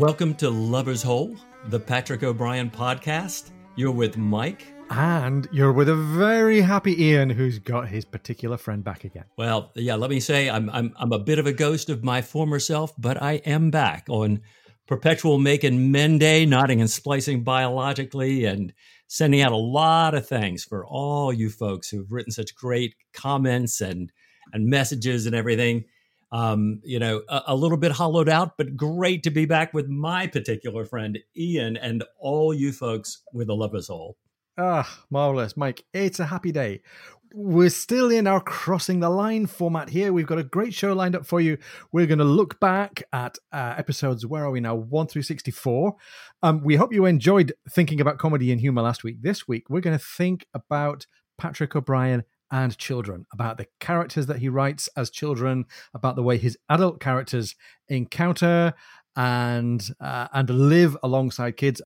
Welcome to Lubber's Hole, the Patrick O'Brian podcast. You're with Mike. And you're with a very happy Ian who's got his particular friend back again. Well, yeah, let me say I'm I'm I'm a bit of a ghost of my former self, but I am back on perpetual making men day, nodding and splicing biologically, and sending out a lot of thanks for all you folks who've written such great comments and and messages and everything. Um, you know, a, a, little bit hollowed out, but great to be back with my particular friend Ian and all you folks with a Lubber's Hole. Ah, marvelous, Mike. It's a happy day. We're still in our crossing the line format here. We've got a great show lined up for you. We're going to look back at uh, episodes. Where are we now? One through sixty-four. Um, we hope you enjoyed thinking about comedy and humor last week. This week, we're going to think about Patrick O'Brian and children, about the characters that he writes as children, about the way his adult characters encounter and uh, and live alongside kids.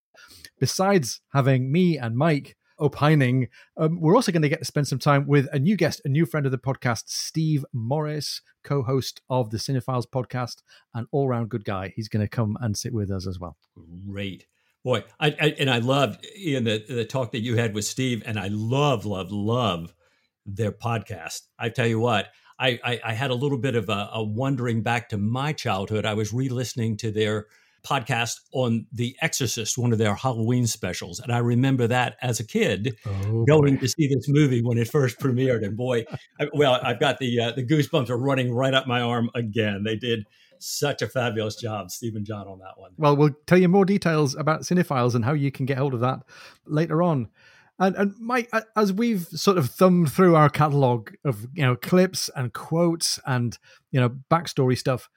Besides having me and Mike opining, um, we're also going to get to spend some time with a new guest, a new friend of the podcast, Steve Morris, co-host of the Cine Files podcast, an all-round good guy. He's going to come and sit with us as well. Great. Boy, I, I and I loved Ian the, the talk that you had with Steve, and I love, love, love their podcast. I tell you what, I, I, I had a little bit of a, a, wandering back to my childhood. I was re-listening to their podcast on The Exorcist, one of their Halloween specials, and I remember that as a kid oh, going boy. to see this movie when it first premiered. And boy, I, well, I've got the uh, the goosebumps are running right up my arm again. They did such a fabulous job, Stephen John, on that one. Well, we'll tell you more details about Cine Files and how you can get hold of that later on. And, and Mike, as we've sort of thumbed through our catalog of you know clips and quotes and you know backstory stuff,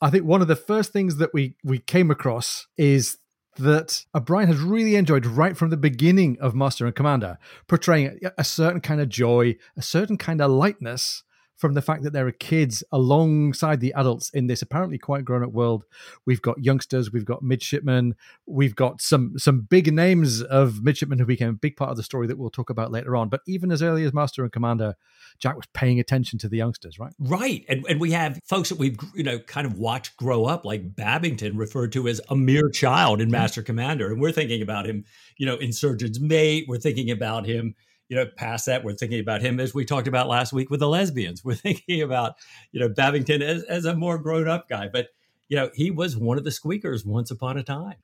I think one of the first things that we we came across is that uh, O'Brian has really enjoyed right from the beginning of Master and Commander, portraying a certain kind of joy, a certain kind of lightness from the fact that there are kids alongside the adults in this apparently quite grown up world. We've got youngsters, we've got midshipmen, we've got some some big names of midshipmen who became a big part of the story that we'll talk about later on. But even as early as Master and Commander, Jack was paying attention to the youngsters, right? Right. And, and we have folks that we've, you know, kind of watched grow up, like Babington, referred to as a mere child in Master Commander. And we're thinking about him, you know, in Surgeon's Mate. We're thinking about him you know, past that, we're thinking about him as we talked about last week with the lesbians. We're thinking about, you know, Babington as, as a more grown up guy. But, you know, he was one of the squeakers once upon a time.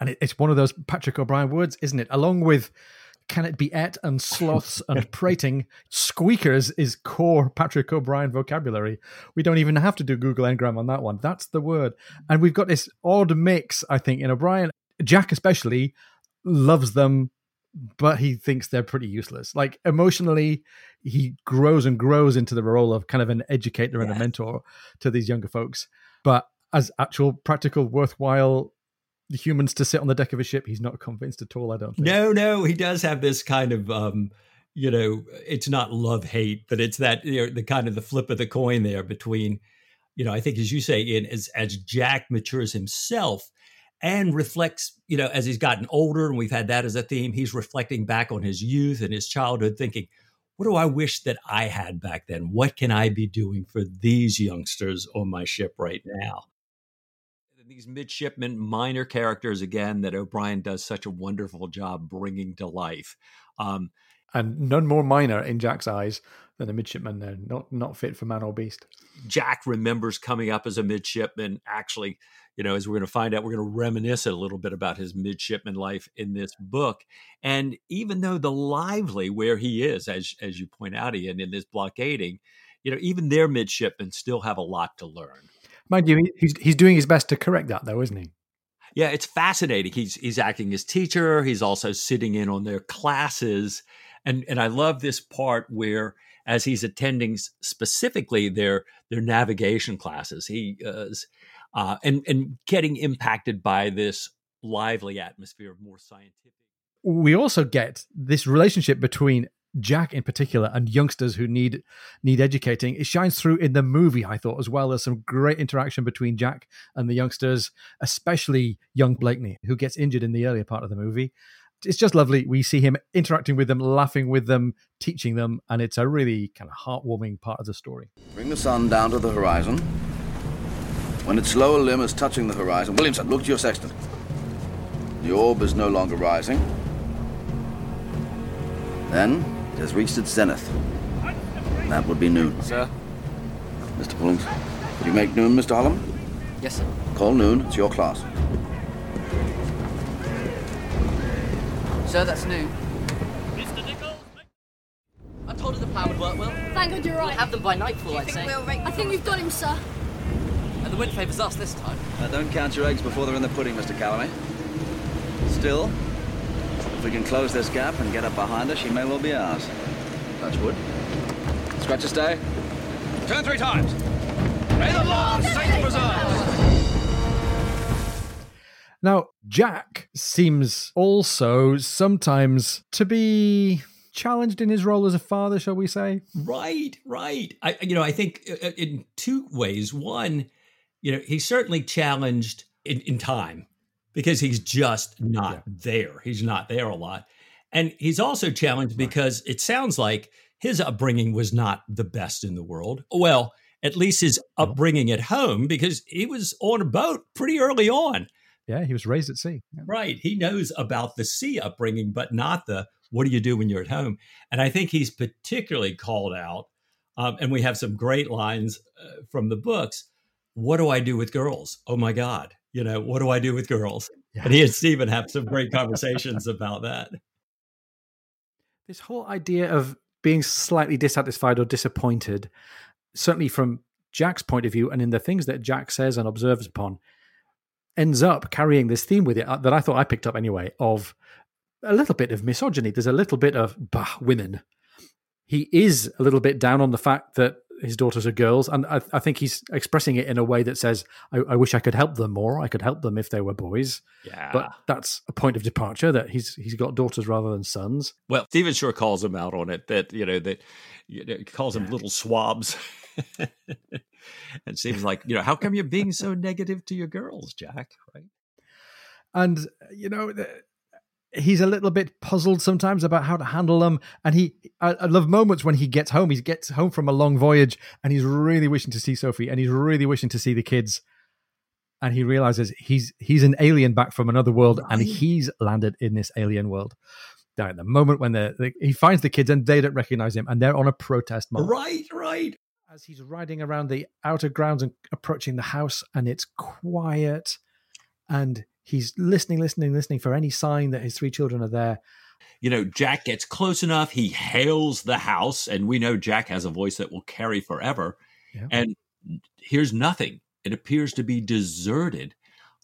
And it's one of those Patrick O'Brian words, isn't it? Along with can it be et and sloths and prating, squeakers is core Patrick O'Brian vocabulary. We don't even have to do Google Ngram on that one. That's the word. And we've got this odd mix, I think, in O'Brian. Jack especially loves them but he thinks they're pretty useless. Like emotionally, he grows and grows into the role of kind of an educator yeah. and a mentor to these younger folks. But as actual practical, worthwhile humans to sit on the deck of a ship, he's not convinced at all. I don't. Think. No, no, he does have this kind of. um you know, it's not love hate, but it's that you know, the kind of the flip of the coin there between, you know, I think as you say, in as as Jack matures himself, and reflects, you know, as he's gotten older, and we've had that as a theme, he's reflecting back on his youth and his childhood, thinking, what do I wish that I had back then? What can I be doing for these youngsters on my ship right now? These midshipmen, minor characters, again, that O'Brian does such a wonderful job bringing to life. Um, and none more minor in Jack's eyes than a midshipman. They're not not fit for man or beast. Jack remembers coming up as a midshipman, actually you know, as we're going to find out, we're going to reminisce a little bit about his midshipman life in this book. And even though the lively where he is, as as you point out, Ian, in this blockading, you know, even their midshipmen still have a lot to learn. Mind you, he's he's doing his best to correct that, though, isn't he? Yeah, it's fascinating. He's he's acting as teacher. He's also sitting in on their classes, and and I love this part where as he's attending specifically their their navigation classes, he uh, uh, and and getting impacted by this lively atmosphere of more scientific. We also get this relationship between Jack in particular and youngsters who need need educating. It shines through in the movie, I thought, as well. There's some great interaction between Jack and the youngsters, especially young Blakeney, who gets injured in the earlier part of the movie. It's just lovely. We see him interacting with them, laughing with them, teaching them, and it's a really kind of heartwarming part of the story. Bring the sun down to the horizon. When its lower limb is touching the horizon, Williamson, look to your sextant. The orb is no longer rising. Then it has reached its zenith. That would be noon. Sir? Mr. Pullings, could you make noon, Mr. Holland? Yes, sir. Call noon. It's your class. Sir, that's noon. Mr. Nichols? I told her the plan would work well. Thank God you're right. We'll have them by nightfall, I'd say. I think we've got him, sir. And the wind favours us this time. Now, don't count your eggs before they're in the pudding, Mr. Calamy. Still, if we can close this gap and get up behind her, she may well be ours. Touch wood. Scratch a stay. Turn three times. May the Lord save preserve. Now, Jack seems also sometimes to be challenged in his role as a father, shall we say? Right, right. I, you know, I think uh, uh, in two ways. One, you know, he's certainly challenged in, in time because he's just not there. He's not there a lot. And he's also challenged because it sounds like his upbringing was not the best in the world. Well, at least his upbringing at home, because he was on a boat pretty early on. Yeah, he was raised at sea. Yeah. Right. He knows about the sea upbringing, but not the what do you do when you're at home. And I think he's particularly called out. Um, and we have some great lines uh, from the books. What do I do with girls? Oh my God. You know, what do I do with girls? Yeah. And he and Stephen have some great conversations about that. This whole idea of being slightly dissatisfied or disappointed, certainly from Jack's point of view, and in the things that Jack says and observes upon, ends up carrying this theme with it uh, that I thought I picked up anyway of a little bit of misogyny. There's a little bit of bah, women. He is a little bit down on the fact that his daughters are girls, and I, I think he's expressing it in a way that says, I, "I wish I could help them more. I could help them if they were boys." Yeah. But that's a point of departure that he's he's got daughters rather than sons. well, Stephen sure calls him out on it that, you know, that you know, he calls them little swabs. and seems like, you know, how come you're being so negative to your girls, Jack? Right. and you know he's a little bit puzzled sometimes about how to handle them. And he I, I love moments when he gets home. He gets home from a long voyage and he's really wishing to see sophie and he's really wishing to see the kids. And he realizes he's he's an alien back from another world and he's landed in this alien world. Now at the moment when the, the he finds the kids and they don't recognize him and they're on a protest march. Right, right. as he's riding around the outer grounds and approaching the house and it's quiet and he's listening listening listening for any sign that his three children are there you know, Jack gets close enough. He hails the house, and we know Jack has a voice that will carry forever. Yeah. And here's nothing. It appears to be deserted.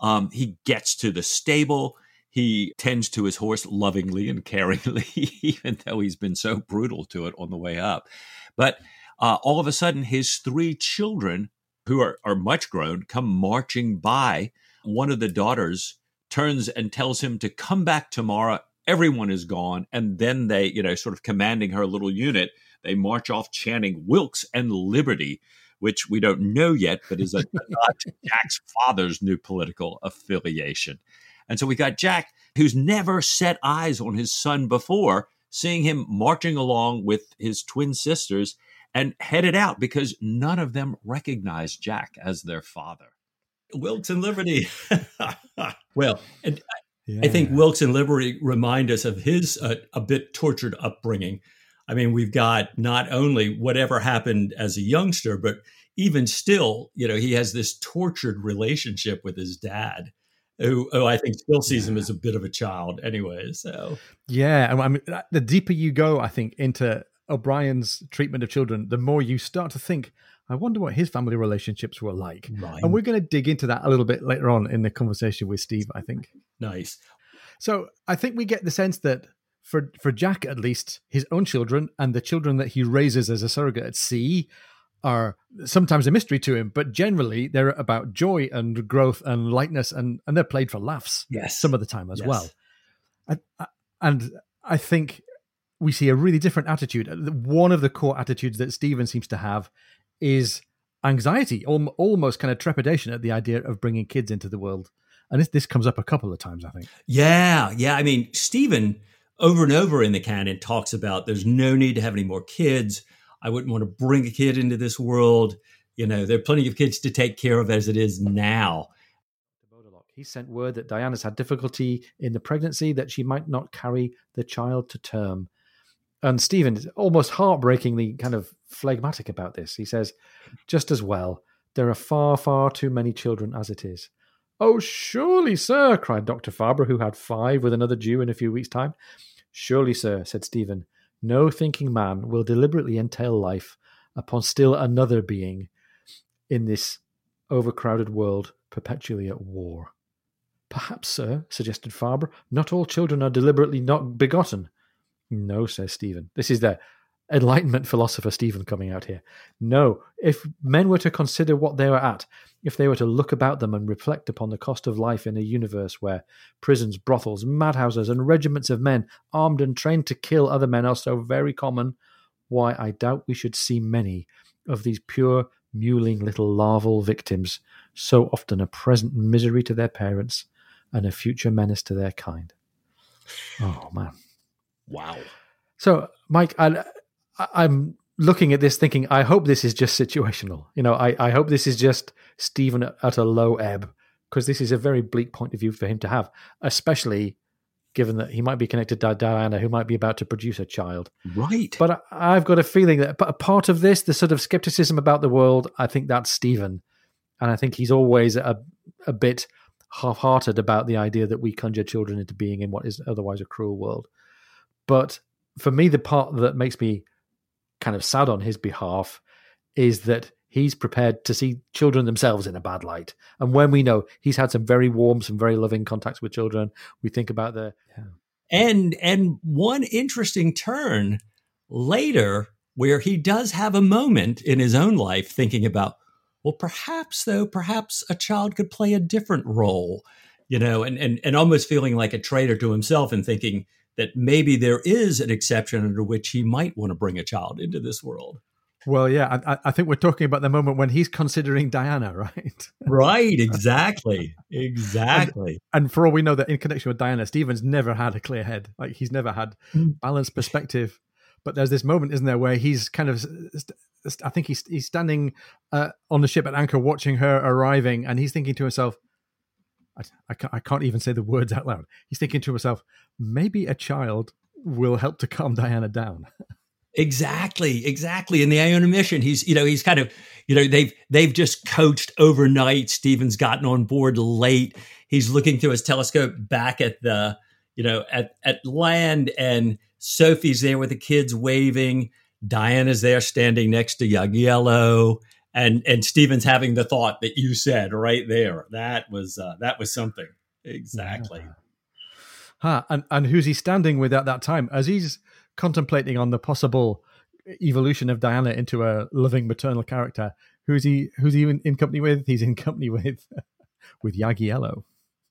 Um, he gets to the stable. He tends to his horse lovingly and caringly, even though he's been so brutal to it on the way up. But uh, all of a sudden, his three children, who are, are much grown, come marching by. One of the daughters turns and tells him to come back tomorrow. Everyone is gone. And then they, you know, sort of commanding her little unit, they march off chanting Wilkes and Liberty, which we don't know yet, but is a nod to Jack's father's new political affiliation. And so we got Jack, who's never set eyes on his son before, seeing him marching along with his twin sisters and headed out because none of them recognized Jack as their father. Wilkes and Liberty. well, and I think Wilkes and Liberty remind us of his uh, a bit tortured upbringing. I mean, we've got not only whatever happened as a youngster, but even still, you know, he has this tortured relationship with his dad, who, who I think still sees him as a bit of a child anyway. So, yeah and I mean the deeper you go i think into o'brian's treatment of children the more you start to think i wonder what his family relationships were like right. and we're going to dig into that a little bit later on in the conversation with steve i think nice. So I think we get the sense that for for Jack at least, his own children and the children that he raises as a surrogate at sea are sometimes a mystery to him, but generally they're about joy and growth and lightness and and they're played for laughs Yes. some of the time as Yes. well. I, I, and I think we see a really different attitude. One of the core attitudes that Stephen seems to have is anxiety, al- almost kind of trepidation at the idea of bringing kids into the world. And this, this comes up a couple of times, I think. Yeah, yeah. I mean, Stephen over and over in the canon talks about there's no need to have any more kids. I wouldn't want to bring a kid into this world. You know, there are plenty of kids to take care of as it is now. He sent word that Diana's had difficulty in the pregnancy, that she might not carry the child to term. And Stephen is almost heartbreakingly kind of phlegmatic about this. He says, just as well, there are far, far too many children as it is. Oh, surely, sir, cried Dr. Fabre, who had five with another due in a few weeks' time. Surely, sir, said Stephen, no thinking man will deliberately entail life upon still another being in this overcrowded world perpetually at war. Perhaps, sir, suggested Fabre, not all children are deliberately not begotten. No, says Stephen. This is the Enlightenment philosopher Stephen coming out here. No, if men were to consider what they were at, if they were to look about them and reflect upon the cost of life in a universe where prisons, brothels, madhouses, and regiments of men armed and trained to kill other men are so very common, why, I doubt we should see many of these pure, mewling little larval victims, so often a present misery to their parents and a future menace to their kind. Oh, man. Wow. So, Mike, I, I'm looking at this thinking, I hope this is just situational. You know, I, I hope this is just Stephen at a low ebb because this is a very bleak point of view for him to have, especially given that he might be connected to Diana, who might be about to produce a child. Right. But I've got a feeling that a part of this, the sort of skepticism about the world, I think that's Stephen. And I think he's always a, a bit half hearted about the idea that we conjure children into being in what is otherwise a cruel world. But for me, the part that makes me kind of sad on his behalf is that he's prepared to see children themselves in a bad light. And when we know he's had some very warm, some very loving contacts with children, we think about the yeah. and and one interesting turn later where he does have a moment in his own life thinking about well perhaps though perhaps a child could play a different role you know and and, and almost feeling like a traitor to himself and thinking that maybe there is an exception under which he might want to bring a child into this world. Well, yeah, I, I, think we're talking about the moment when he's considering Diana, right? right, exactly, exactly. And, and, for all we know, that in connection with Diana, Stephen's never had a clear head. Like he's never had hmm. balanced perspective. But there's this moment, isn't there, where he's kind of, I think he's he's standing uh, on the ship at anchor, watching her arriving, and he's thinking to himself, I, I, can't, I can't even say the words out loud. He's thinking to himself, maybe a child will help to calm Diana down. Exactly, exactly. In the Ionian Mission, he's you know he's kind of you know they've they've just coached overnight. Stephen's gotten on board late. He's looking through his telescope back at the you know at at land, and Sophie's there with the kids waving. Diana's there standing next to Jagiello, and and Stephen's having the thought that you said right there. That was uh, that was something exactly. Yeah. Huh. And and who's he standing with at that time as he's contemplating on the possible evolution of Diana into a loving maternal character? Who's he? Who's he in, in company with? He's in company with with Jagiello.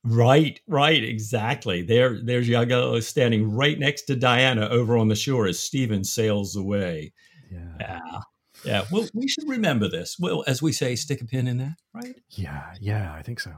Right, right, exactly. There, there's Jagiello standing right next to Diana over on the shore as Stephen sails away. Yeah. yeah. Yeah, well, we should remember this. Well, as we say, stick a pin in that, right? Yeah, yeah, I think so.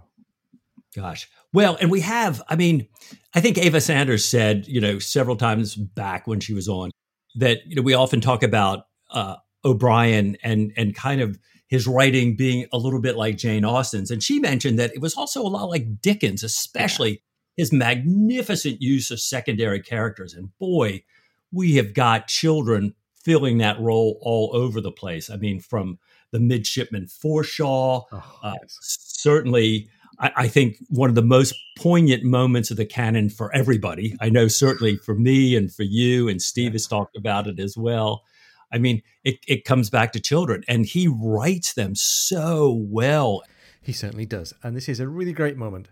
Gosh. Well, and we have, I mean, I think Ava Sanders said, you know, several times back when she was on that, you know, we often talk about uh, O'Brian and and kind of his writing being a little bit like Jane Austen's. And she mentioned that it was also a lot like Dickens, especially yeah. his magnificent use of secondary characters. And boy, we have got children filling that role all over the place. I mean, from the midshipman Forshaw, oh, uh, certainly. I, I, think one of the most poignant moments of the canon for everybody. I know certainly for me and for you, and Steve yeah. has talked about it as well. I mean, it, it comes back to children, and he writes them so well. He certainly does. And this is a really great moment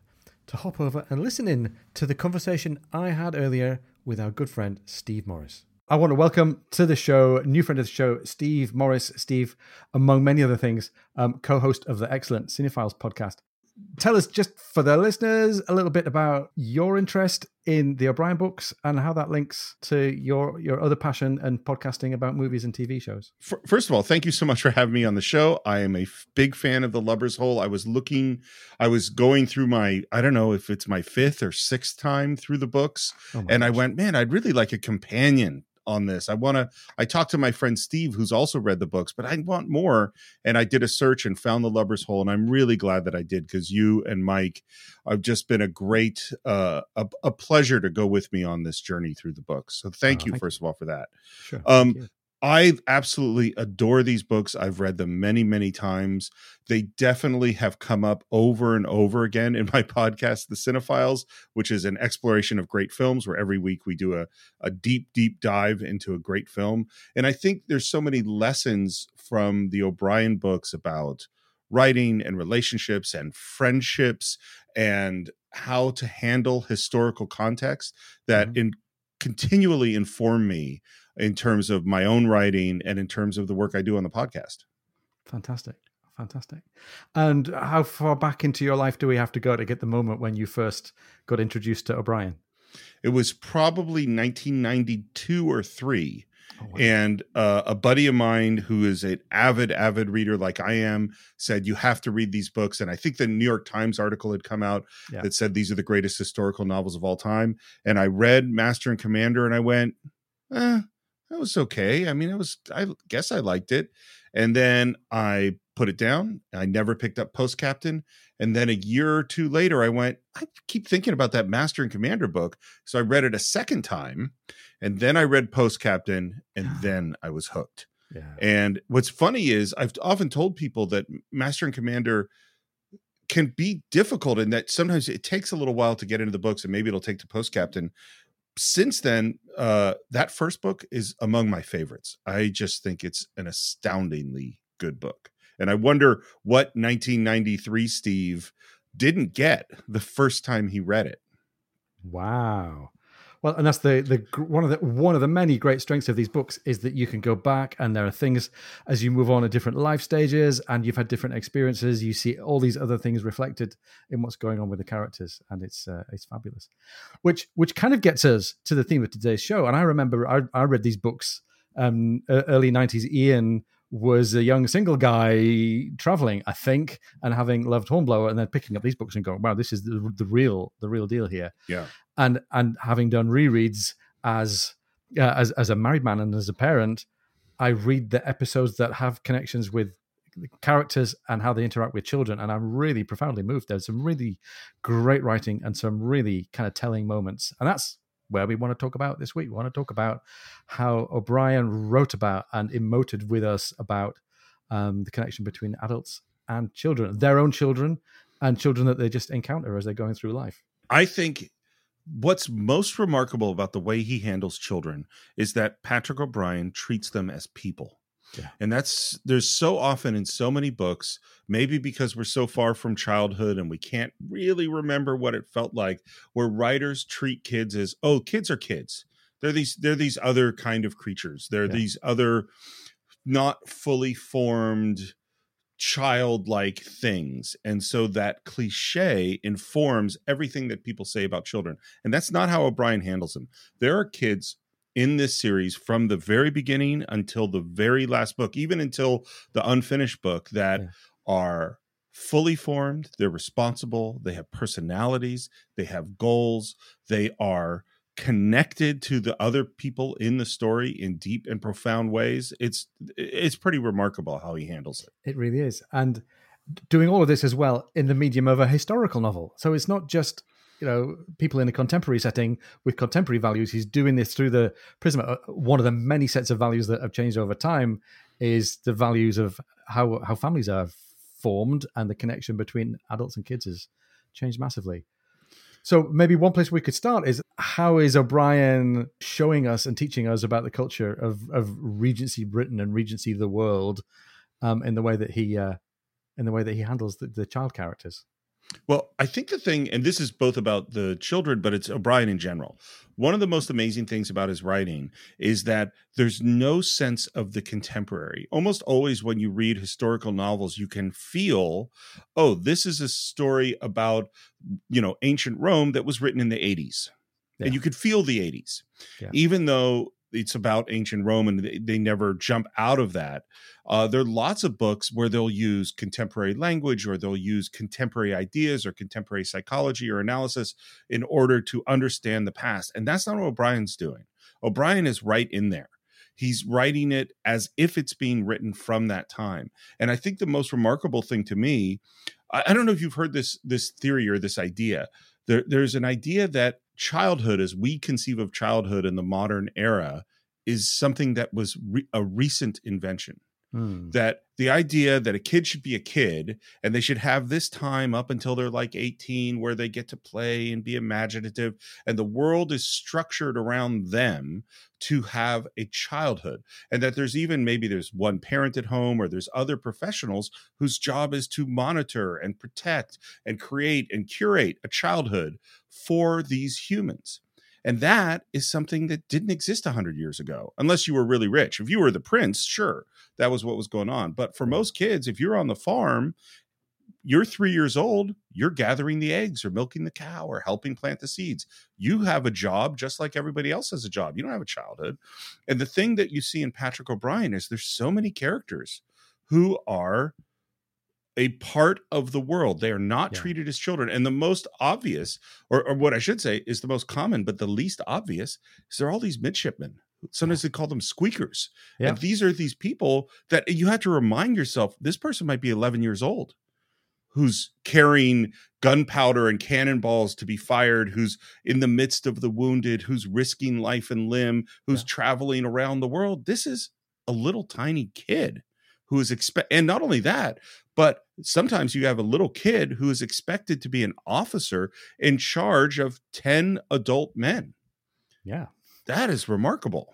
to hop over and listen in to the conversation I had earlier with our good friend Steve Morris. I want to welcome to the show, new friend of the show, Steve Morris. Steve, among many other things, um, co host of the excellent Cine Files podcast tell us just for the listeners a little bit about your interest in the O'Brian books and how that links to your your other passion and podcasting about movies and TV shows. First of all, thank you so much for having me on the show. I am a big fan of the Lubber's Hole. I was looking, I was going through my, I don't know if it's my fifth or sixth time through the books, oh and gosh. I went, man, I'd really like a companion on this. I want to. I talked to my friend Steve, who's also read the books, but I want more. And I did a search and found the Lubber's Hole, and I'm really glad that I did because you and Mike have just been a great, uh, a, a, pleasure to go with me on this journey through the books. So thank oh, you thank first you. of all for that. Sure. Um, I absolutely adore these books. I've read them many, many times. They definitely have come up over and over again in my podcast, The Cine Files, which is an exploration of great films, where every week we do a, a deep, deep dive into a great film. And I think there's so many lessons from the O'Brian books about writing and relationships and friendships and how to handle historical context that mm-hmm. in continually inform me in terms of my own writing and in terms of the work I do on the podcast. Fantastic. Fantastic. And how far back into your life do we have to go to get the moment when you first got introduced to O'Brian? It was probably 1992 or three. Oh, wow. And uh, a buddy of mine who is an avid, avid reader like I am said, You have to read these books. And I think the New York Times article had come out yeah. that said these are the greatest historical novels of all time. And I read Master and Commander and I went, eh, that was okay. I mean, it was, I guess I liked it. And then I put it down. I never picked up Post Captain. And then a year or two later, I went, I keep thinking about that Master and Commander book. So I read it a second time. And then I read Post Captain. And then I was hooked. Yeah. And what's funny is I've often told people that Master and Commander can be difficult and that sometimes it takes a little while to get into the books and maybe it'll take to post captain since then, uh, that first book is among my favorites. I just think it's an astoundingly good book. And I wonder what 1993 Steve didn't get the first time he read it. Wow. Well, and that's the the one of the one of the many great strengths of these books is that you can go back and there are things as you move on at different life stages and you've had different experiences. You see all these other things reflected in what's going on with the characters, and it's uh, it's fabulous. Which which kind of gets us to the theme of today's show. And I remember I, I read these books um, early '90s. Ian was a young single guy traveling, I think, and having loved Hornblower, and then picking up these books and going, "Wow, this is the, the real, the real deal here." Yeah, and and having done rereads as uh, as as a married man and as a parent, I read the episodes that have connections with characters and how they interact with children, and I'm really profoundly moved. There's some really great writing and some really kind of telling moments, and that's where we want to talk about this week. We want to talk about how O'Brian wrote about and emoted with us about um, the connection between adults and children, their own children, and children that they just encounter as they're going through life. I think what's most remarkable about the way he handles children is that Patrick O'Brian treats them as people. Yeah. And that's there's so often in so many books, maybe because we're so far from childhood and we can't really remember what it felt like, where writers treat kids as, oh, kids are kids. They're these they're these other kind of creatures. They're yeah. these other not fully formed childlike things. And so that cliche informs everything that people say about children. And that's not how O'Brian handles them. There are kids in this series from the very beginning until the very last book, even until the unfinished book, that yeah. are fully formed, they're responsible, they have personalities, they have goals, they are connected to the other people in the story in deep and profound ways. It's it's pretty remarkable how he handles it. It really is. And doing all of this as well in the medium of a historical novel. So it's not just you know people in a contemporary setting with contemporary values he's doing this through the prism uh, one of the many sets of values that have changed over time is the values of how how families are formed and the connection between adults and kids has changed massively so maybe one place we could start is how is O'Brian showing us and teaching us about the culture of, of Regency Britain and Regency the world um, in the way that he uh, in the way that he handles the, the child characters? Well, I think the thing, and this is both about the children, but it's O'Brian in general. One of the most amazing things about his writing is that there's no sense of the contemporary. Almost always, when you read historical novels, you can feel, oh, this is a story about, you know, ancient Rome that was written in the 80s. Yeah. And you could feel the 80s, yeah. even though it's about ancient Rome and they, they never jump out of that. Uh, there are lots of books where they'll use contemporary language or they'll use contemporary ideas or contemporary psychology or analysis in order to understand the past. And that's not what O'Brian's doing. O'Brian is right in there. He's writing it as if it's being written from that time. And I think the most remarkable thing to me, I, I don't know if you've heard this this theory or this idea. There, there's an idea that childhood, as we conceive of childhood in the modern era, is something that was re- a recent invention. Hmm. That the idea that a kid should be a kid and they should have this time up until they're like 18 where they get to play and be imaginative and the world is structured around them to have a childhood and that there's even maybe there's one parent at home or there's other professionals whose job is to monitor and protect and create and curate a childhood for these humans and that is something that didn't exist 100 years ago, unless you were really rich. If you were the prince, sure, that was what was going on. But for most kids, if you're on the farm, you're three years old, you're gathering the eggs or milking the cow or helping plant the seeds. You have a job just like everybody else has a job. You don't have a childhood. And the thing that you see in Patrick O'Brian is there's so many characters who are a part of the world. They are not Yeah. treated as children. And the most obvious, or, or what I should say, is the most common, but the least obvious, is there are all these midshipmen. Sometimes they call them squeakers. Yeah. And these are these people that you have to remind yourself this person might be 11 years old who's carrying gunpowder and cannonballs to be fired, who's in the midst of the wounded, who's risking life and limb, who's traveling around the world. This is a little tiny kid who is expect and not only that, but sometimes you have a little kid who is expected to be an officer in charge of 10 adult men. Yeah. That is remarkable.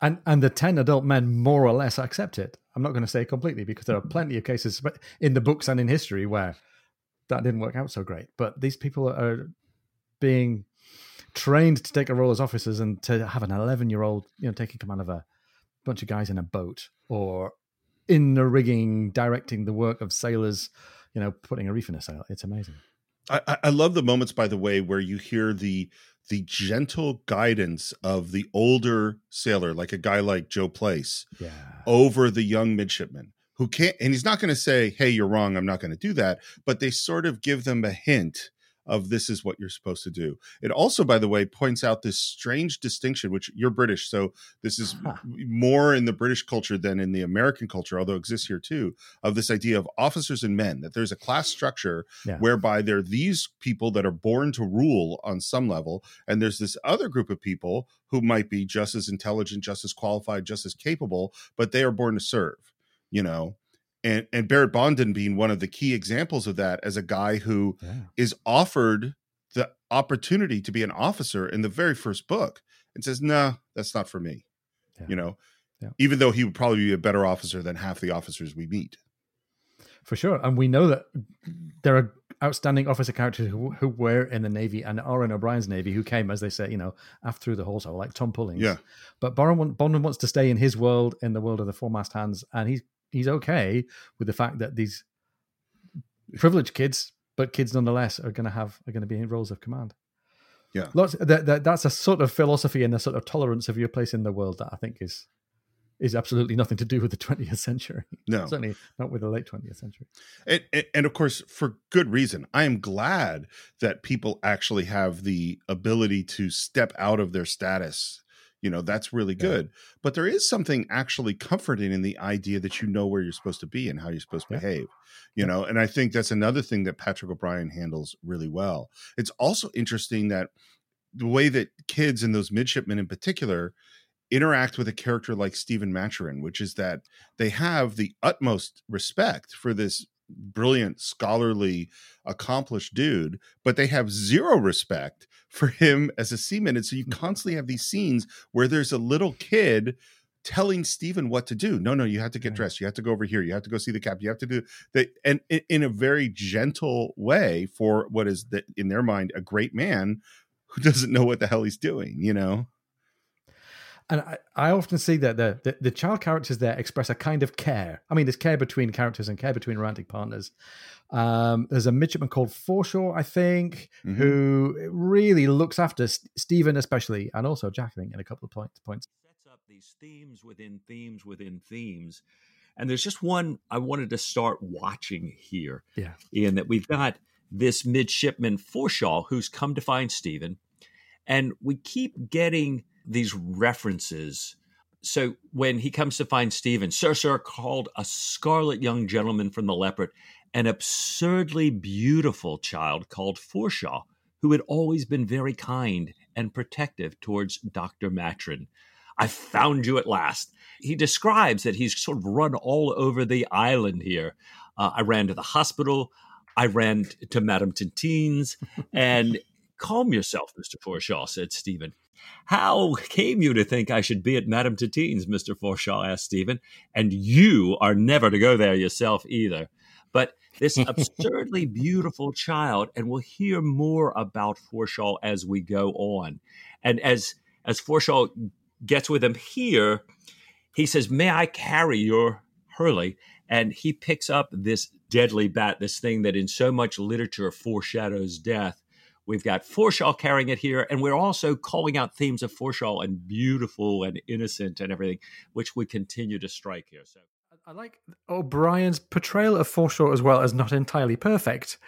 And and the ten adult men more or less accept it. I'm not going to say completely because there are plenty of cases, but in the books and in history where that didn't work out so great. But these people are being trained to take a role as officers and to have an 11 year old, you know, taking command of a bunch of guys in a boat or in the rigging, directing the work of sailors, you know, putting a reef in a sail. It's amazing. I, I- love the moments, by the way, where you hear the the gentle guidance of the older sailor, like a guy like Joe Plaice, Yeah. over the young midshipman who can't and he's not going to say hey you're wrong i'm not going to do that but they sort of give them a hint of this is what you're supposed to do it also by the way points out this strange distinction which you're british so this is Huh. more in the british culture than in the american culture although it exists here too of this idea of officers and men that there's a class structure Yeah. whereby there are these people that are born to rule on some level and there's this other group of people who might be just as intelligent just as qualified just as capable but they are born to serve you know and and Barret Bonden being one of the key examples of that as a guy who Yeah. is offered the opportunity to be an officer in the very first book and says no that's not for me Yeah. you know Yeah. even though he would probably be a better officer than half the officers we meet For sure. And we know that there are outstanding officer characters who, who were in the Navy and are in O'Brian's Navy who came, as they say, you know, after through the hole, like Tom Pullings. Yeah. But Bond, Bond wants to stay in his world, in the world of the foremast hands, and he's he's okay with the fact that these privileged kids, but kids nonetheless, are going to have are going to be in roles of command. Yeah. Lots. That, that that's a sort of philosophy and a sort of tolerance of your place in the world that I think is is absolutely nothing to do with the 20th century. no Certainly not with the late 20th century. and, and, and of course for good reason i am glad that people actually have the ability to step out of their status you know that's really Yeah. good but there is something actually comforting in the idea that you know where you're supposed to be and how you're supposed to Yeah. behave you know and i think that's another thing that patrick o'brian handles really well it's also interesting that the way that kids and those midshipmen in particular interact with a character like Stephen Maturin, which is that they have the utmost respect for this brilliant, scholarly, accomplished dude, but they have zero respect for him as a seaman. And so you mm. constantly have these scenes where there's a little kid telling Stephen what to do. No, no, you have to get dressed. You have to go over here. You have to go see the captain. You have to do that. And in, in a very gentle way for what is the, in their mind a great man who doesn't know what the hell he's doing, you know? And I, I often see that the, the the child characters there express a kind of care. I mean, there's care between characters and care between romantic partners. Um, there's a midshipman called Forshaw, I think, Mhm. who really looks after S- Stephen, especially, and also Jack. I think in a couple of points. Points. sets up these themes within themes within themes. And there's just one I wanted to start watching here. Yeah. In that we've got this midshipman Forshaw who's come to find Stephen. And we keep getting these references. So when he comes to find Stephen, Sir Sir called a scarlet young gentleman from the leopard an absurdly beautiful child called Forshaw, who had always been very kind and protective towards Dr. Maturin. I found you at last. He describes that he's sort of run all over the island here. Uh, I ran to the hospital. I ran to Madame Tintine's. And calm yourself, Mr. Forshaw, said Stephen. How came you to think I should be at Madame Tintine's, Mr. Forshaw asked Stephen. And you are never to go there yourself either. But this absurdly beautiful child, and we'll hear more about Forshaw as we go on. And as as Forshaw gets with him here, he says, May I carry your Hurley? And he picks up this deadly bat, this thing that in so much literature foreshadows death. We've got Forshaw carrying it here, and we're also calling out themes of Forshaw and beautiful and innocent and everything, which we continue to strike here. So I like O'Brian's portrayal of Forshaw as well as not entirely perfect,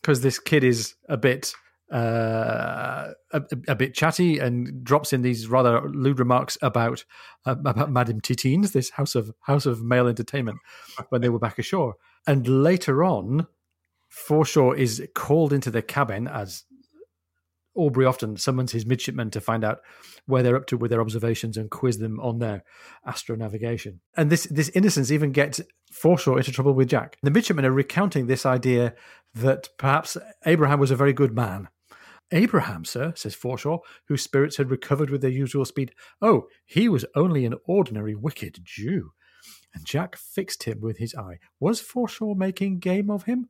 because this kid is a bit uh, a, a, bit chatty and drops in these rather lewd remarks about uh, about Madame Titines, this house of house of male entertainment, when they were back ashore. And later on, Forshaw is called into the cabin as Aubrey often summons his midshipmen to find out where they're up to with their observations and quiz them on their astronavigation. And this this innocence even gets Forshaw into trouble with Jack. The midshipmen are recounting this idea that perhaps Abraham was a very good man Abraham, sir, says Forshaw, whose spirits had recovered with their usual speed. Oh, he was only an ordinary wicked Jew. And Jack fixed him with his eye. Was Forshaw making game of him?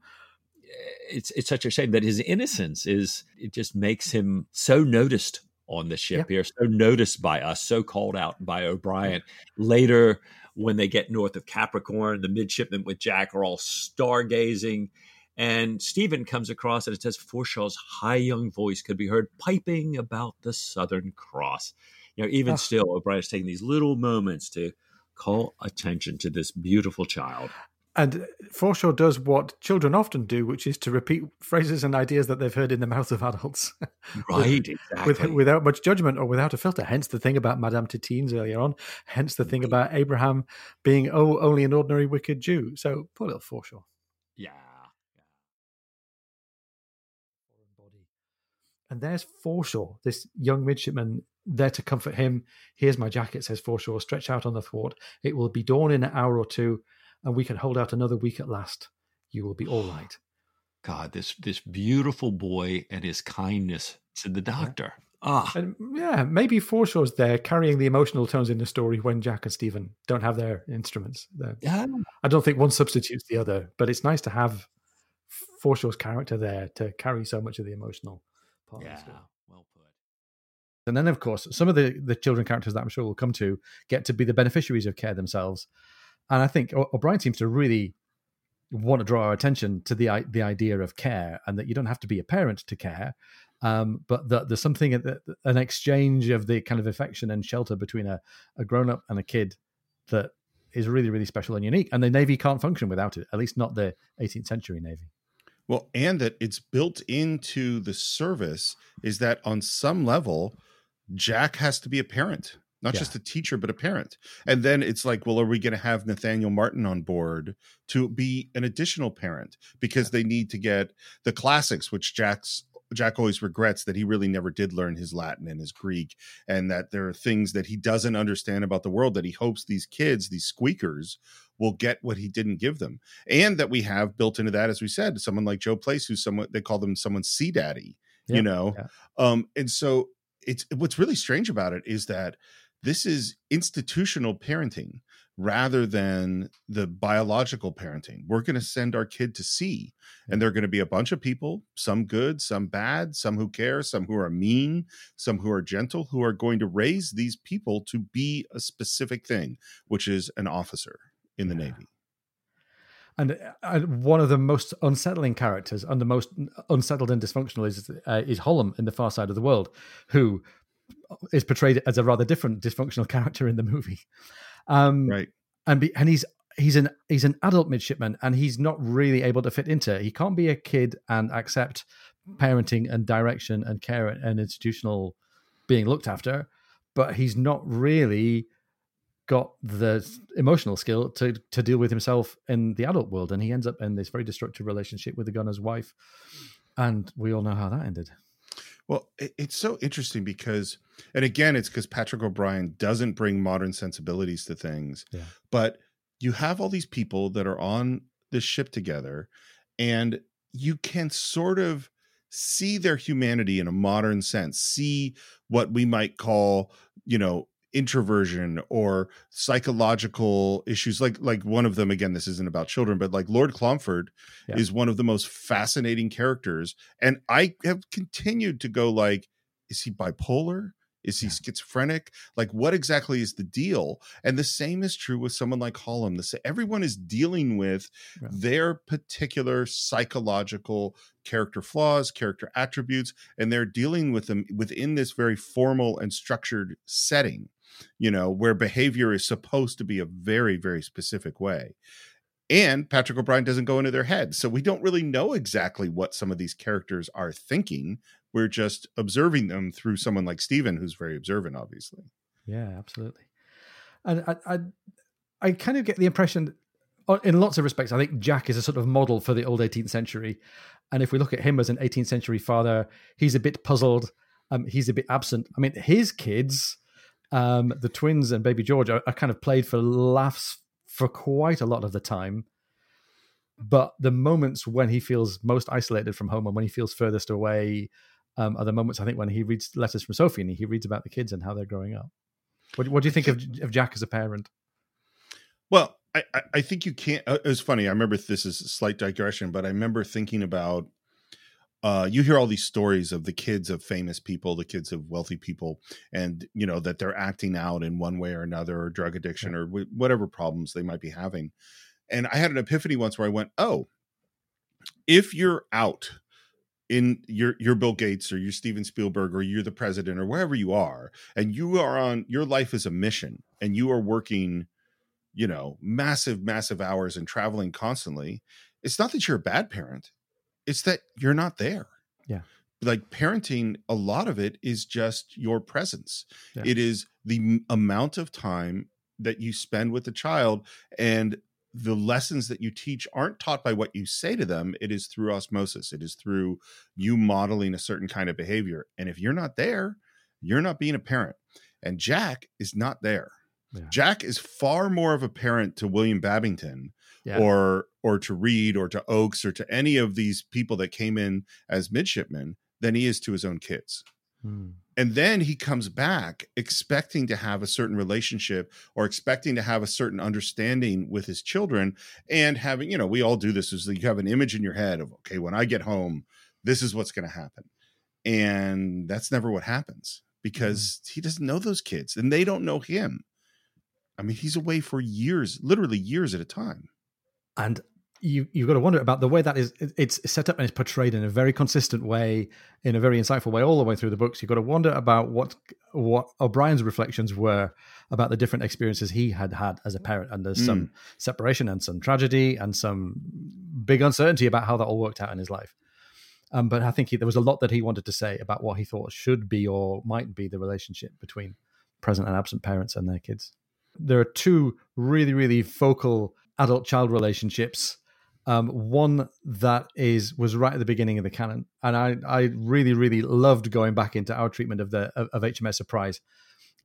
It's it's such a shame that his innocence is it just makes him so noticed on the ship yeah. here, so noticed by us, so called out by O'Brian. Later, when they get north of Capricorn, the midshipmen with Jack are all stargazing and Stephen comes across and it says Forshaw's high young voice could be heard piping about the Southern Cross. You know, even oh. still, is taking these little moments to call attention to this beautiful child. And Forshaw does what children often do, which is to repeat phrases and ideas that they've heard in the mouth of adults. Right, exactly. With, without much judgment or without a filter. Hence the thing about Madame Titines earlier on. Hence the thing about Abraham being oh, only an ordinary wicked Jew. So poor little Forshaw. Yeah. And there's Forshaw, this young midshipman there to comfort him. Here's my jacket, says Forshaw. Stretch out on the thwart. It will be dawn in an hour or two, and we can hold out another week at last. You will be all right. God, this this beautiful boy and his kindness, said the doctor. Ah, and yeah, maybe Forshaw's there carrying the emotional tones in the story when Jack and Stephen don't have their instruments. Yeah, I don't think one substitutes the other, but it's nice to have Forshaw's character there to carry so much of the emotional part yeah, well put. And then, of course, some of the, the children characters that I'm sure we'll come to get to be the beneficiaries of care themselves. And I think O'Brian seems to really want to draw our attention to the the idea of care and that you don't have to be a parent to care, um, but that there's something an exchange of the kind of affection and shelter between a, a grown up and a kid that is really really special and unique. And the navy can't function without it. At least not the 18th century navy. Well, and that it's built into the service is that on some level, Jack has to be a parent, not yeah. just a teacher, but a parent. And then it's like, well, are we going to have Nathaniel Martin on board to be an additional parent because they need to get the classics, which Jack's Jack always regrets that he really never did learn his Latin and his Greek, and that there are things that he doesn't understand about the world that he hopes these kids, these squeakers, will get what he didn't give them. And that we have built into that, as we said, someone like Joe Plaice, who's someone they call them someone's sea daddy, yeah, you know? Yeah. Um, and so it's what's really strange about it is that this is institutional parenting rather than the biological parenting. We're going to send our kid to sea, and they're going to be a bunch of people, some good, some bad, some who care, some who are mean, some who are gentle, who are going to raise these people to be a specific thing, which is an officer in the yeah. Navy. And, uh, one of the most unsettling characters and the most unsettled and dysfunctional is uh, is Hollom in the Far Side of the World, who is portrayed as a rather different dysfunctional character in the movie. Um, right. And be, and he's he's an he's an adult midshipman and he's not really able to fit into. it. He can't be a kid and accept parenting and direction and care and institutional being looked after but he's not really got the emotional skill to to deal with himself in the adult world, and he ends up in this very destructive relationship with the gunner's wife, and we all know how that ended. Well, it, it's so interesting because, and again, it's because Patrick O'Brian doesn't bring modern sensibilities to things, Yeah. but you have all these people that are on this ship together, and you can sort of see their humanity in a modern sense, see what we might call, you know, introversion or psychological issues like like one of them again this isn't about children but like lord clonfert Yeah. is one of the most fascinating characters and i have continued to go like is he bipolar is he Yeah. schizophrenic like what exactly is the deal and the same is true with someone like Hollom. the sa- everyone is dealing with Yeah. their particular psychological character flaws character attributes and they're dealing with them within this very formal and structured setting you know where behavior is supposed to be a very very specific way and patrick o'brian doesn't go into their head so we don't really know exactly what some of these characters are thinking we're just observing them through someone like Stephen, who's very observant, obviously. Yeah, absolutely. And I, I, I kind of get the impression, in lots of respects, I think Jack is a sort of model for the old 18th century. And if we look at him as an 18th century father, he's a bit puzzled. Um, he's a bit absent. I mean, his kids, um, the twins and baby George, are, are kind of played for laughs for quite a lot of the time. But the moments when he feels most isolated from home and when he feels furthest away um, are the moments I think when he reads letters from Sophie and he reads about the kids and how they're growing up. What, what do you think of, of Jack as a parent? Well, I, I- I think you can't. uh, It was funny. I remember this is a slight digression, but I remember thinking about. Uh, you hear all these stories of the kids of famous people, the kids of wealthy people, and you know that they're acting out in one way or another, or drug addiction, or wh- whatever problems they might be having. And I had an epiphany once where I went, "Oh, if you're out in you're you're Bill Gates or you're Steven Spielberg or you're the president or wherever you are, and you are on your life is a mission, and you are working." you know, massive, massive hours and traveling constantly, it's not that you're a bad parent. It's that you're not there. Yeah. Like parenting, a lot of it is just your presence. Yeah. It is the amount of time that you spend with the child and the lessons that you teach aren't taught by what you say to them. It is through osmosis. It is through you modeling a certain kind of behavior. And if you're not there, you're not being a parent. And Jack is not there. Yeah. Jack is far more of a parent to William Babington Yeah. or or to Reade or to Oakes or to any of these people that came in as midshipmen than he is to his own kids. Hmm. And then he comes back expecting to have a certain relationship or expecting to have a certain understanding with his children and having, you know, we all do this is that you have an image in your head of, okay, when I get home, this is what's going to happen. And that's never what happens because he doesn't know those kids and they don't know him. I mean, he's away for years, literally years at a time. and you you've got to wonder about the way that is it's set up and it's portrayed in a very consistent way in a very insightful way all the way through the books. You've got to wonder about what what o'brian's reflections were about the different experiences he had had as a parent and there's some separation and some tragedy and some big uncertainty about how that all worked out in his life. Um, but i think he, there was a lot that he wanted to say about what he thought should be or might be the relationship between present and absent parents and their kids. There are two really really focal adult child relationships um, one that is was right at the beginning of the canon. And i i really really loved going back into our treatment of the of, of hms surprise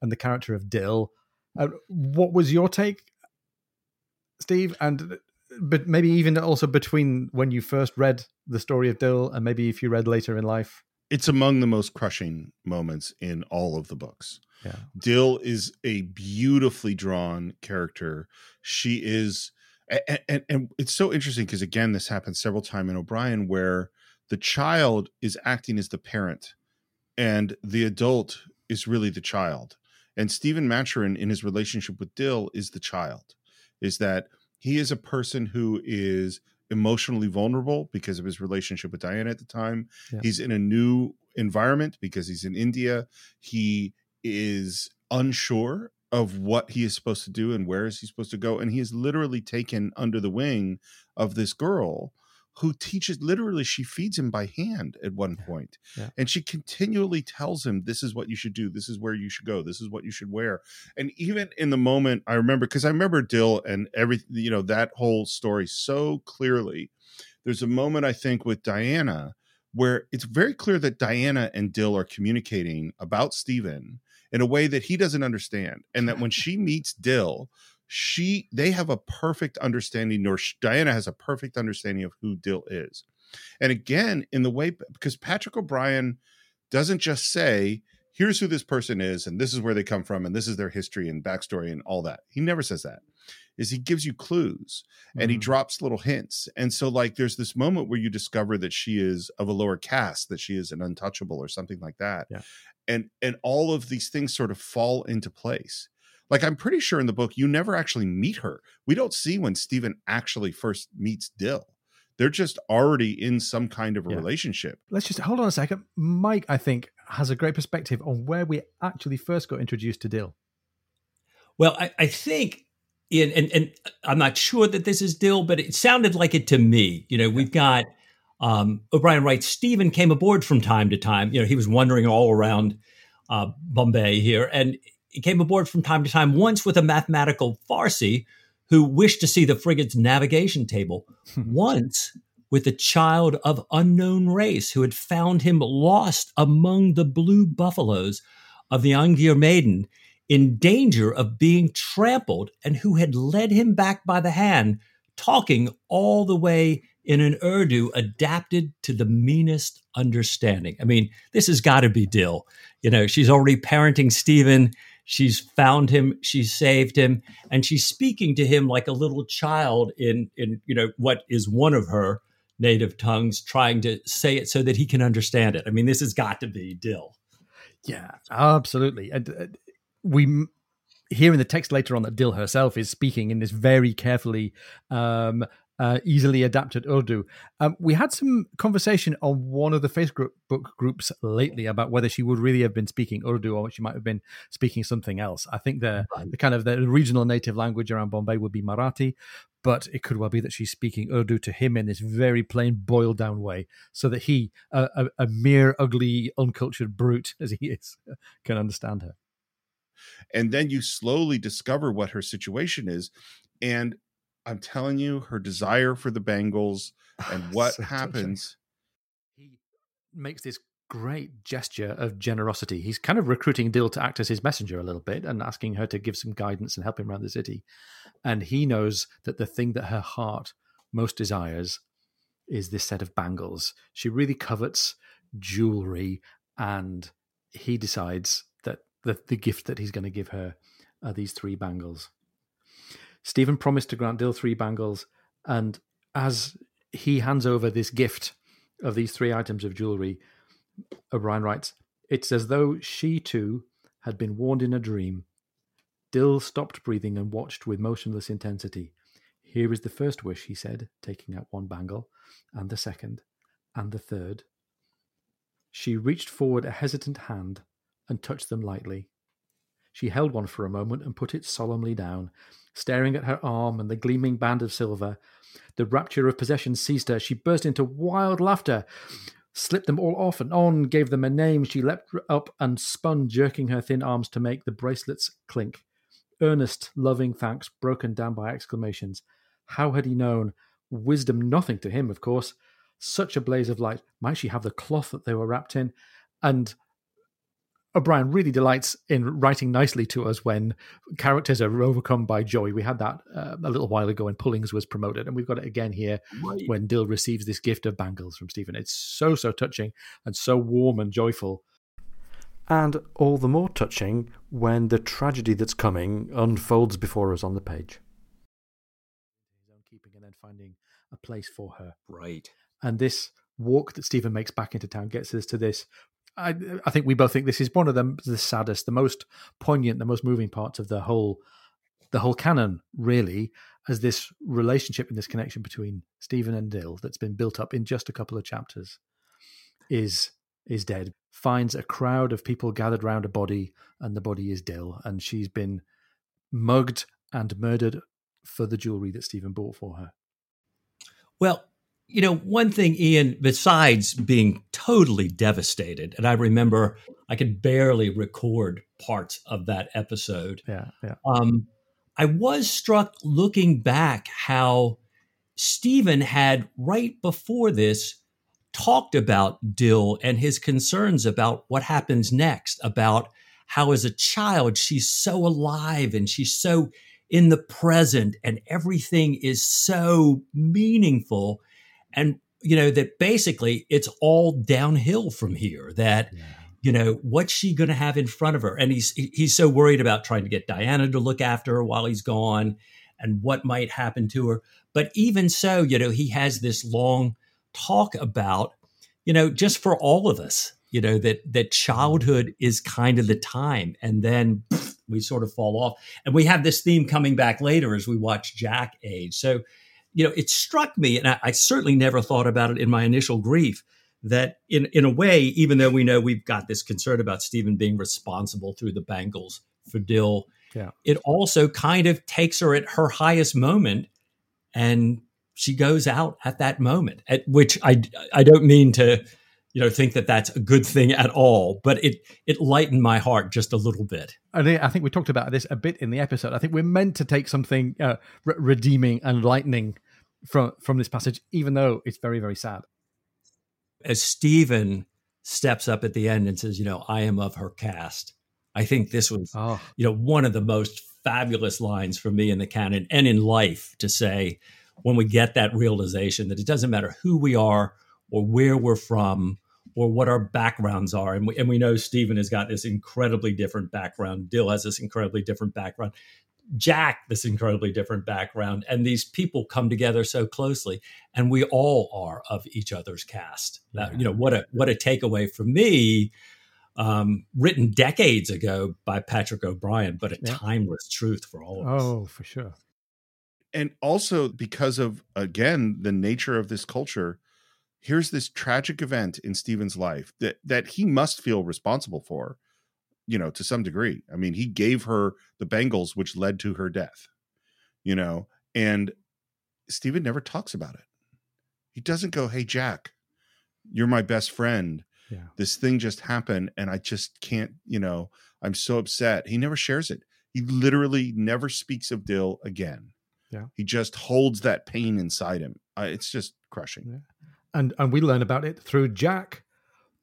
and the character of dill. Uh, what was your take steve? And but maybe even also between when you first read the story of dill and maybe if you read later in life? It's among the most crushing moments in all of the books. yeah. Dill is a beautifully drawn character. She is, and, and, and it's so interesting because again, this happens several times in O'Brian where the child is acting as the parent, and the adult is really the child. And Stephen Maturin, in his relationship with Dill, is the child. Is that he is a person who is emotionally vulnerable because of his relationship with Diana at the time. Yeah. He's in a new environment because he's in India. He is unsure of what he is supposed to do and where is he supposed to go and he is literally taken under the wing of this girl who teaches literally she feeds him by hand at one point. Yeah. and she continually tells him this is what you should do this is where you should go this is what you should wear and even in the moment i remember because i remember dill and every you know that whole story so clearly there's a moment i think with diana where it's very clear that diana and dill are communicating about stephen in a way that he doesn't understand and that when she meets dill she they have a perfect understanding or diana has a perfect understanding of who dill is. And again in the way because patrick o'brian doesn't just say here's who this person is and this is where they come from and this is their history and backstory and all that. He never says that. Is he gives you clues and he Mhm. drops little hints. And so like there's this moment where you discover that she is of a lower caste that she is an untouchable or something like that. Yeah. And and all of these things sort of fall into place like i'm pretty sure in the book you never actually meet her we don't see when stephen actually first meets dill they're just already in some kind of a Yeah. relationship Let's just hold on a second. Mike, I think, has a great perspective on where we actually first got introduced to Dill. Well, I, I think, in, and, and uh, I'm not sure that this is Dill, but it sounded like it to me. You know, we've got um, O'Brian writes, Stephen came aboard from time to time. You know, he was wandering all around uh, Bombay here, and he came aboard from time to time, once with a mathematical Farsi who wished to see the frigate's navigation table, once with a child of unknown race who had found him lost among the blue buffaloes of the Angier Maiden in danger of being trampled and who had led him back by the hand, talking all the way in an Urdu adapted to the meanest understanding. I mean, this has got to be Dill. You know, she's already parenting Stephen. She's found him, she's saved him, and she's speaking to him like a little child in in you know what is one of her native tongues, trying to say it so that he can understand it. I mean, this has got to be Dill. Yeah, absolutely. And uh, we hear in the text later on that Dill herself is speaking in this very carefully, um, uh, easily adapted Urdu. Um, we had some conversation on one of the Facebook groups lately about whether she would really have been speaking Urdu or she might have been speaking something else. I think the, the kind of the regional native language around Bombay would be Marathi, but it could well be that she's speaking Urdu to him in this very plain, boiled down way, so that he, a, a, a mere ugly, uncultured brute as he is, can understand her. and then you slowly discover what her situation is and i'm telling you her desire for the bangles ah, and what So happens He makes this great gesture of generosity. He's kind of recruiting Dill to act as his messenger a little bit and asking her to give some guidance and help him around the city. And he knows that the thing that her heart most desires is this set of bangles. She really covets jewelry, and he decides that the, the gift that he's going to give her are these three bangles. Stephen promised to grant Dill three bangles, and as he hands over this gift of these three items of jewelry, uh, O'Brian writes, It's as though she too had been warned in a dream. Dill stopped breathing and watched with motionless intensity. Here is the first wish, he said, taking out one bangle, and the second, and the third. She reached forward a hesitant hand and touched them lightly. She held one for a moment and put it solemnly down, staring at her arm and the gleaming band of silver. The rapture of possession seized her. She burst into wild laughter, slipped them all off and on, gave them a name. She leapt up and spun, jerking her thin arms to make the bracelets clink. Earnest, loving thanks broken down by exclamations. How had he known? Wisdom nothing to him, of course. Such a blaze of light. Might she have the cloth that they were wrapped in? And O'Brian really delights in writing nicely to us when characters are overcome by joy. We had that uh, a little while ago when Pullings was promoted, and we've got it again here when Dill receives this gift of bangles from Stephen. It's so, so touching and so warm and joyful. And all the more touching when the tragedy that's coming unfolds before us on the page. His own keeping and then finding a place for her. Right. And this walk that Stephen makes back into town gets us to this. I, I think we both think this is one of the, saddest, the most poignant, the most moving parts of the whole, the whole canon. Really, as this relationship and this connection between Stephen and Dill that's been built up in just a couple of chapters is is dead. Finds a crowd of people gathered round a body, and the body is Dill, and she's been mugged and murdered for the jewelry that Stephen bought for her. Well, you know, one thing, Ian, besides being totally devastated, and I remember I could barely record parts of that episode. Yeah, yeah. Um, I was struck looking back how Stephen had right before this talked about Dill and his concerns about what happens next, about how as a child she's so alive and she's so in the present and everything is so meaningful. And, you know, that basically it's all downhill from here, that. Yeah. you know what's she going to have in front of her? And he's he's so worried about trying to get diana to look after her while he's gone and what might happen to her. But even so you know he has this long talk about you know just for all of us you know that that childhood is kind of the time. And then pff, we sort of fall off. And we have this theme coming back later as we watch jack age. So you know it struck me and I, I certainly never thought about it in my initial grief that in in a way, even though we know we've got this concern about Stephen being responsible through the Bangles for Dill, yeah. it also kind of takes her at her highest moment and she goes out at that moment at which I I don't mean to you know think that that's a good thing at all but it it lightened my heart just a little bit I think we talked about this a bit in the episode. I think we're meant to take something uh, re- redeeming and lightening from from this passage, even though it's very very sad as Stephen steps up at the end and says, you know, I am of her cast. I think this was, oh. you know, one of the most fabulous lines for me in the canon and in life to say when we get that realization that it doesn't matter who we are or where we're from or what our backgrounds are. And we, and we know Stephen has got this incredibly different background. Dill has this incredibly different background. Jack this incredibly different background, and these people come together so closely, and we all are of each other's cast. That yeah. you know what a what a takeaway for me, um, written decades ago by Patrick O'Brian, but a yeah. timeless truth for all of us. Oh, for sure. And also because of again the nature of this culture, here's this tragic event in Stephen's life that that he must feel responsible for you know, to some degree. I mean, he gave her the Bangles, which led to her death, you know, and Stephen never talks about it. He doesn't go, Hey, Jack, you're my best friend. Yeah. This thing just happened and I just can't, you know, I'm so upset. He never shares it. He literally never speaks of Dill again. Yeah. He just holds that pain inside him. Uh, it's just crushing. Yeah. And and we learn about it through Jack,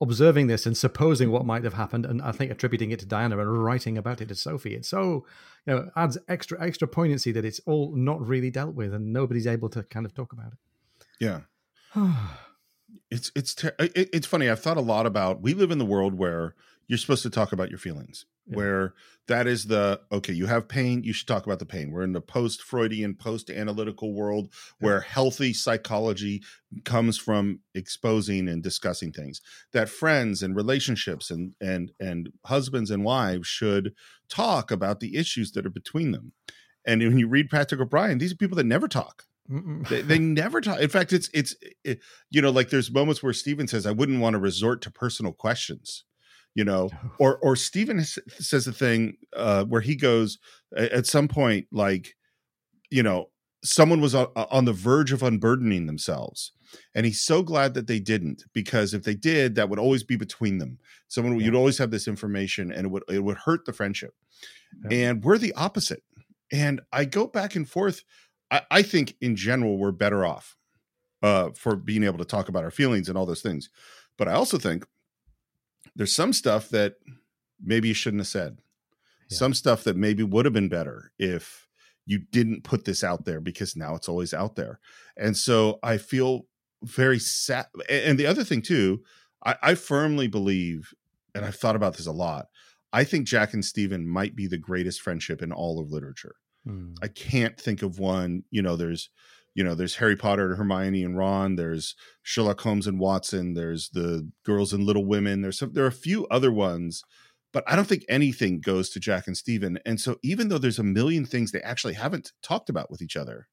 observing this and supposing what might have happened, and I think attributing it to Diana and writing about it to Sophie. It so you know adds extra extra poignancy that it's all not really dealt with, and nobody's able to kind of talk about it. Yeah. it's it's ter- it, it's funny. I've thought a lot about. We live in the world where you're supposed to talk about your feelings yeah. where that is the okay you have pain you should talk about the pain we're in the post freudian post analytical world yeah. where healthy psychology comes from exposing and discussing things that friends and relationships and and and husbands and wives should talk about the issues that are between them and when you read patrick o'brian these are people that never talk they, they, never talk. In fact, it's it's it, you know like there's moments where Stephen says, "I wouldn't want to resort to personal questions," you know or or stephen says a thing uh where he goes at some point like you know someone was on the verge of unburdening themselves and he's so glad that they didn't because if they did that would always be between them. Someone yeah. you'd always have this information and it would it would hurt the friendship. Yeah. and we're the opposite. And i go back and forth. I, I think in general we're better off uh, for being able to talk about our feelings and all those things. But i also think there's some stuff that maybe you shouldn't have said. Yeah. Some stuff that maybe would have been better if you didn't put this out there because now it's always out there. And so I feel very sad. And the other thing too, I, I firmly believe, and I've thought about this a lot. I think Jack and Stephen might be the greatest friendship in all of literature. Hmm. I can't think of one. You know, there's you know, there's Harry Potter and Hermione and Ron. There's Sherlock Holmes and Watson. There's the Girls and Little Women. There's some, there are a few other ones, but I don't think anything goes to Jack and Stephen. And so, even though there's a million things they actually haven't talked about with each other,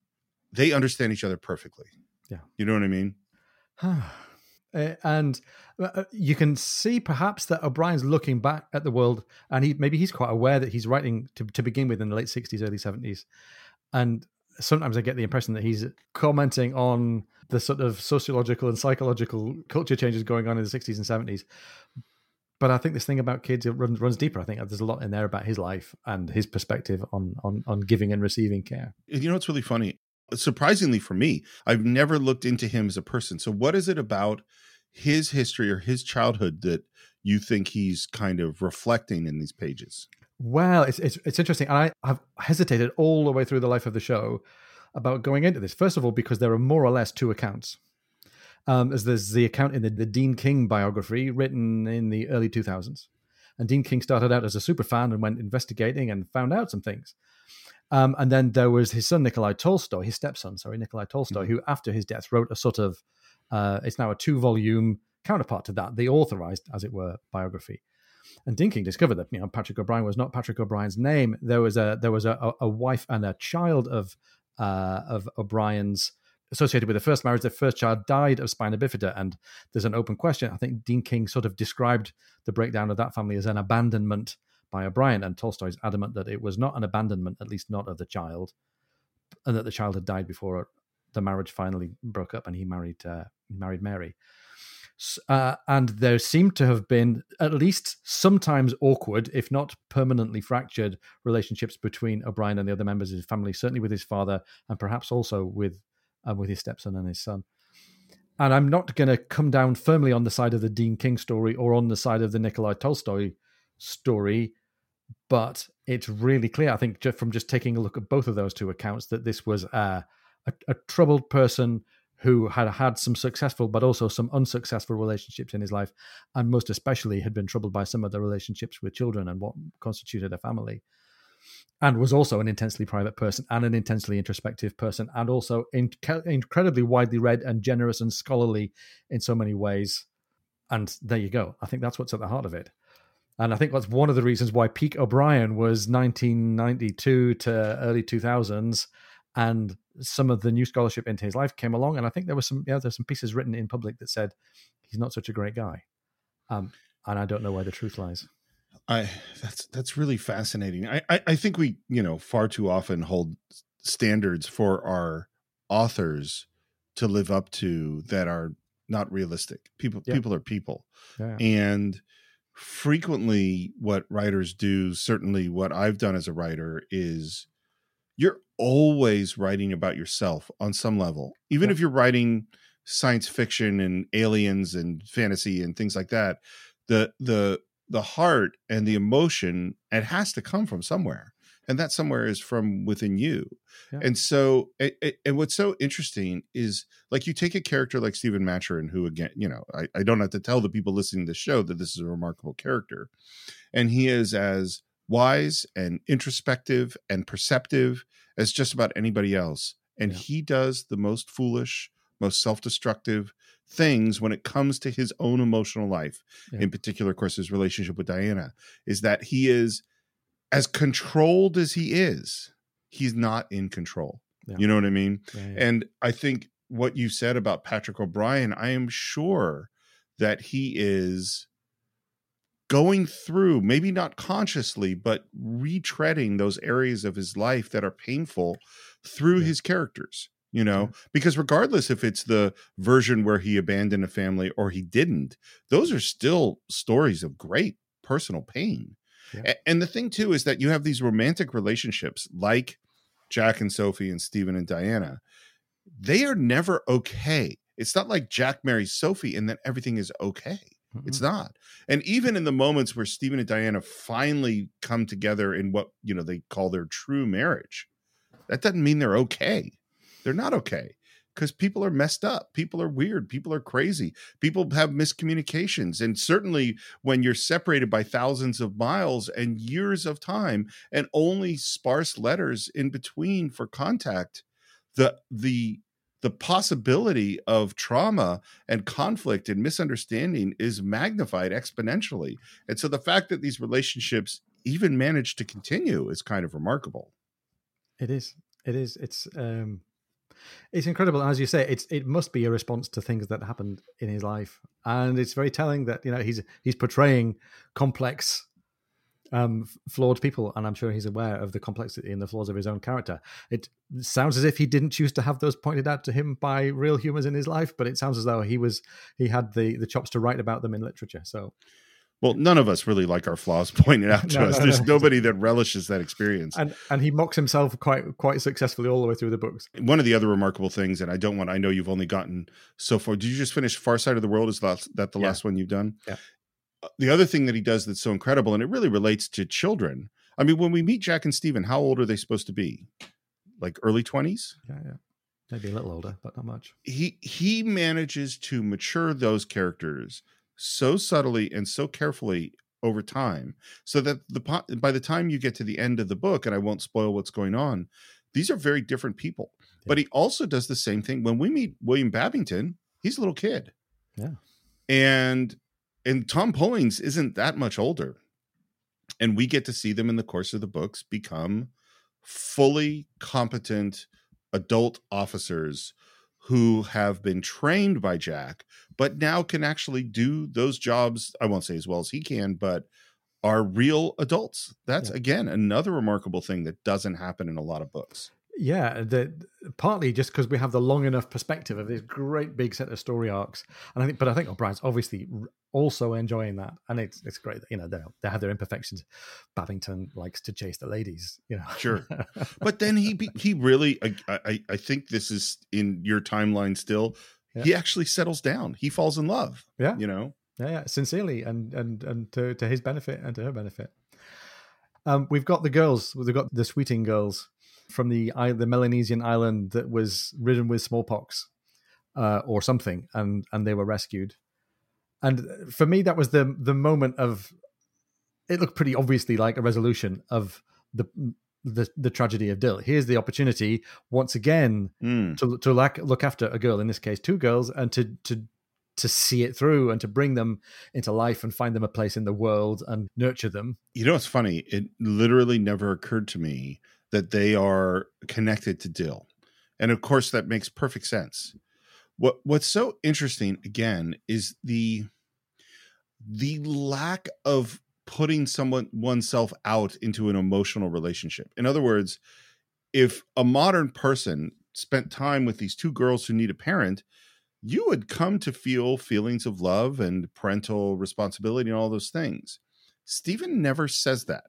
they understand each other perfectly. Yeah, you know what I mean. Uh, and uh, you can see perhaps that O'Brian's looking back at the world, and he maybe he's quite aware that he's writing to, to begin with in the late '60s, early '70s, and sometimes I get the impression that he's commenting on the sort of sociological and psychological culture changes going on in the 60s and 70s. But I think this thing about kids runs runs deeper. I think there's a lot in there about his life and his perspective on on on giving and receiving care. You know what's really funny? Surprisingly for me, I've never looked into him as a person. So what is it about his history or his childhood that you think he's kind of reflecting in these pages? Well, it's it's, it's interesting. And I, I've hesitated all the way through the life of the show about going into this. First of all, because there are more or less two accounts. Um, as there's the account in the, the Dean King biography written in the early 2000s. And Dean King started out as a super fan and went investigating and found out some things. Um, and then there was his son, Nikolai Tolstoy, his stepson, sorry, Nikolai Tolstoy, mm-hmm. who after his death wrote a sort of, uh, it's now a two volume counterpart to that, the authorized, as it were, biography. And Dean King discovered that you know Patrick O'Brian was not Patrick O'Brian's name. There was a there was a, a wife and a child of uh, of O'Brian's associated with the first marriage. The first child died of spina bifida, and there's an open question. I think Dean King sort of described the breakdown of that family as an abandonment by O'Brian, and Tolstoy's adamant that it was not an abandonment, at least not of the child, and that the child had died before the marriage finally broke up, and he married uh, married Mary. Uh, and there seemed to have been at least sometimes awkward, if not permanently fractured, relationships between O'Brian and the other members of his family, certainly with his father, and perhaps also with uh, with his stepson and his son. And I'm not going to come down firmly on the side of the Dean King story or on the side of the Nikolai Tolstoy story, but it's really clear, I think, just from just taking a look at both of those two accounts, that this was a, a, a troubled person who had had some successful but also some unsuccessful relationships in his life, and most especially had been troubled by some of the relationships with children and what constituted a family and was also an intensely private person and an intensely introspective person and also in- incredibly widely read and generous and scholarly in so many ways. And there you go. I think that's what's at the heart of it. And i think that's one of the reasons why peak O'Brian was 1992 to early 2000s and some of the new scholarship into his life came along and i think there were some yeah there's some pieces written in public that said he's not such a great guy um, and i don't know where the truth lies I that's that's really fascinating. I, I, I think we you know far too often hold standards for our authors to live up to that are not realistic. People yeah. people are people, yeah. and frequently what writers do, certainly what I've done as a writer, is you're always writing about yourself on some level, even yeah. if you're writing science fiction and aliens and fantasy and things like that. The the the heart and the emotion it has to come from somewhere and that somewhere is from within you yeah. and so it, it, and what's so interesting is like you take a character like stephen maturin who again you know I, I don't have to tell the people listening to the show that this is a remarkable character and he is as wise and introspective and perceptive as just about anybody else and yeah. he does the most foolish most self-destructive things when it comes to his own emotional life yeah. in particular of course his relationship with diana is that he is as controlled as he is he's not in control yeah. you know what i mean and i think what you said about patrick O'Brian, i am sure that he is going through maybe not consciously but retreading those areas of his life that are painful through his characters you know? Because regardless if it's the version where he abandoned a family or he didn't those are still stories of great personal pain. Yeah. and the thing too is that you have these romantic relationships like jack and sophie and stephen and diana. They are never okay. It's not like jack marries sophie and then everything is okay mm-hmm. it's not and even in the moments where stephen and diana finally come together in what you know they call their true marriage that doesn't mean they're okay they're not okay because people are messed up. People are weird. People are crazy. People have miscommunications. And certainly when you're separated by thousands of miles and years of time and only sparse letters in between for contact, the, the, the possibility of trauma and conflict and misunderstanding is magnified exponentially. And so the fact that these relationships even manage to continue is kind of remarkable. It is. It is. It's um it's incredible. And As you say, it's it must be a response to things that happened in his life, and it's very telling that you know he's he's portraying complex um, flawed people, and I'm sure he's aware of the complexity and the flaws of his own character. It sounds as if he didn't choose to have those pointed out to him by real humans in his life, but it sounds as though he was he had the the chops to write about them in literature. So well, none of us really like our flaws pointed out to No, us. no, There's no. nobody that relishes that experience. and and he mocks himself quite quite successfully all the way through the books. One of the other remarkable things, and I don't want, I know you've only gotten so far. Did you just finish Far Side of the World? Is that, that the Yeah. last one you've done? Yeah. Uh, The other thing that he does that's so incredible, and it really relates to children. I mean, when we meet Jack and Stephen, how old are they supposed to be? Like early 20s? Yeah, yeah, maybe a little older, but not much. he he manages to mature those characters so subtly and so carefully over time so that the by the time you get to the end of the book and I won't spoil what's going on these are very different people but he also does the same thing when we meet William Babington he's a little kid Yeah. and and Tom Pullings isn't that much older and we get to see them in the course of the books become fully competent adult officers who have been trained by Jack, but now can actually do those jobs. I won't say as well as he can, but are real adults. That's Yeah. again another remarkable thing that doesn't happen in a lot of books. Yeah, the, partly just because we have the long enough perspective of this great big set of story arcs, and I think, but I think O'Brian's obviously also enjoying that, and it's it's great. that, You know, they they have their imperfections. Babington likes to chase the ladies. You know, Sure. But then he he really I, I I think this is in your timeline still. He actually settles down. He falls in love. Yeah. You know. yeah, yeah, sincerely, and and and to, to his benefit and to her benefit. Um, we've got the girls. We've got the Sweeting girls from the the Melanesian island that was ridden with smallpox uh, or something, and and they were rescued. And for me, that was the the moment of. It looked pretty obviously like a resolution of the the, the tragedy of Dill. Here's the opportunity once again Mm. to to lack, look after a girl in this case two girls and to to to see it through and to bring them into life and find them a place in the world and nurture them You know what's funny? It literally never occurred to me that they are connected to Dill. And of course that makes perfect sense. What what's so interesting again is the the lack of putting someone oneself out into an emotional relationship. In other words, if a modern person spent time with these two girls who need a parent, you would come to feel feelings of love and parental responsibility and all those things. Stephen never says that.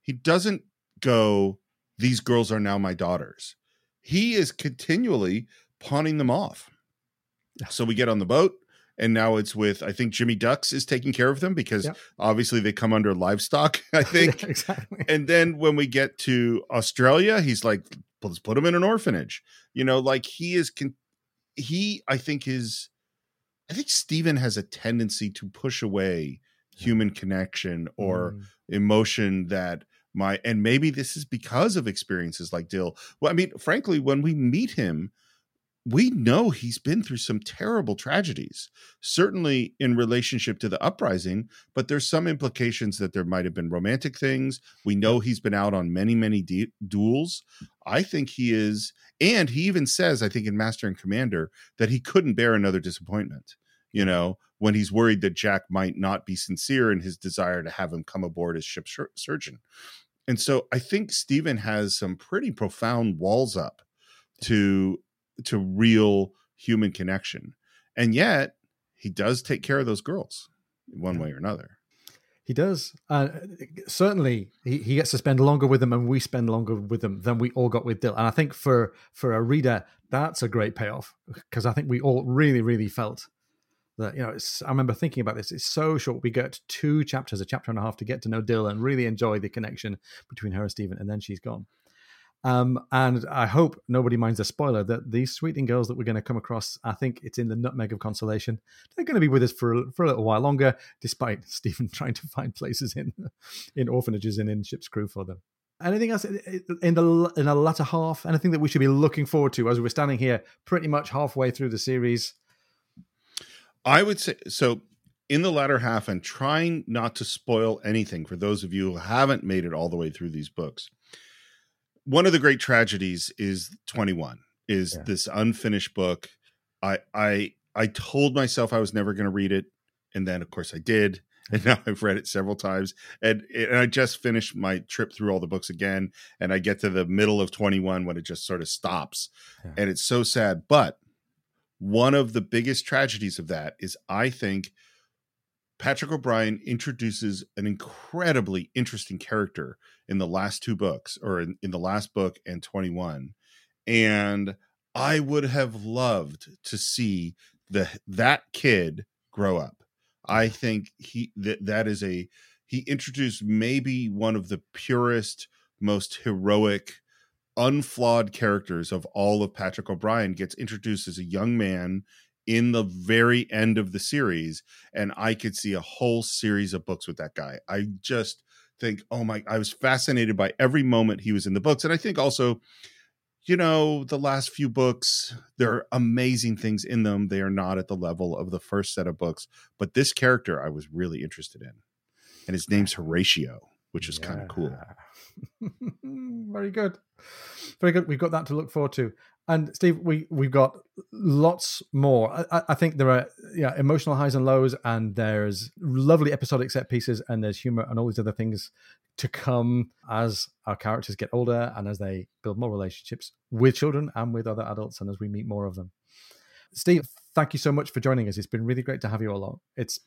He doesn't go, These girls are now my daughters. He is continually pawning them off. So we get on the boat, and now it's with, I think Jemmy Ducks is taking care of them because Yeah. obviously they come under livestock, I think. exactly and then when we get to Australia, he's like, let's put him in an orphanage. You know, like he is, con- he, I think, is, I think Stephen has a tendency to push away human connection or Mm. emotion that my, and maybe this is because of experiences like Dill. Well, I mean, frankly, when we meet him, we know he's been through some terrible tragedies, certainly in relationship to the uprising, but there's some implications that there might have been romantic things. We know he's been out on many, many du- duels. I think he is, and he even says, I think in Master and Commander, that he couldn't bear another disappointment, you know, when he's worried that Jack might not be sincere in his desire to have him come aboard as ship sur- surgeon. And so I think Stephen has some pretty profound walls up to to real human connection. And yet he does take care of those girls one way or another. he does uh, certainly he, he gets to spend longer with them and we spend longer with them than we all got with dill and i think for for a reader that's a great payoff because i think we all really really felt that you know it's, i remember thinking about this it's so short we get two chapters a chapter and a half to get to know dill and really enjoy the connection between her and stephen and then she's gone um, and I hope nobody minds a spoiler that these sweeting girls that we're going to come across, I think it's in the Nutmeg of Consolation. They're going to be with us for a, for a little while longer, despite Stephen trying to find places in in orphanages and in ship's crew for them. Anything else in the in the latter half? Anything that we should be looking forward to as we're standing here, pretty much halfway through the series? I would say so. In the latter half, and trying not to spoil anything for those of you who haven't made it all the way through these books, one of the great tragedies is 21 is Yeah. this unfinished book i i i told myself i was never going to read it and then of course i did and now I've read it several times. And, and I just finished my trip through all the books again, and I get to the middle of 21 when it just sort of stops, yeah. and it's so sad. But one of the biggest tragedies of that is I think Patrick O'Brian introduces an incredibly interesting character in the last two books, or in, in the last book and 21. And I would have loved to see the that kid grow up. I think he that that is a he introduced maybe one of the purest, most heroic, unflawed characters of all of Patrick O'Brian gets introduced as a young man in the very end of the series and i could see a whole series of books with that guy. I just think oh my i was fascinated by every moment he was in the books and i think also you know the last few books there are amazing things in them. They are not at the level of the first set of books but this character i was really interested in and his name's horatio which is yeah. kind of cool very good very good we've got that to look forward to and Steve, we we've got lots more. I, I, think there are yeah emotional highs and lows, and there's lovely episodic set pieces, and there's humor and all these other things to come as our characters get older and as they build more relationships with children and with other adults, and as we meet more of them. Steve, thank you so much for joining us. It's been really great to have you along. It's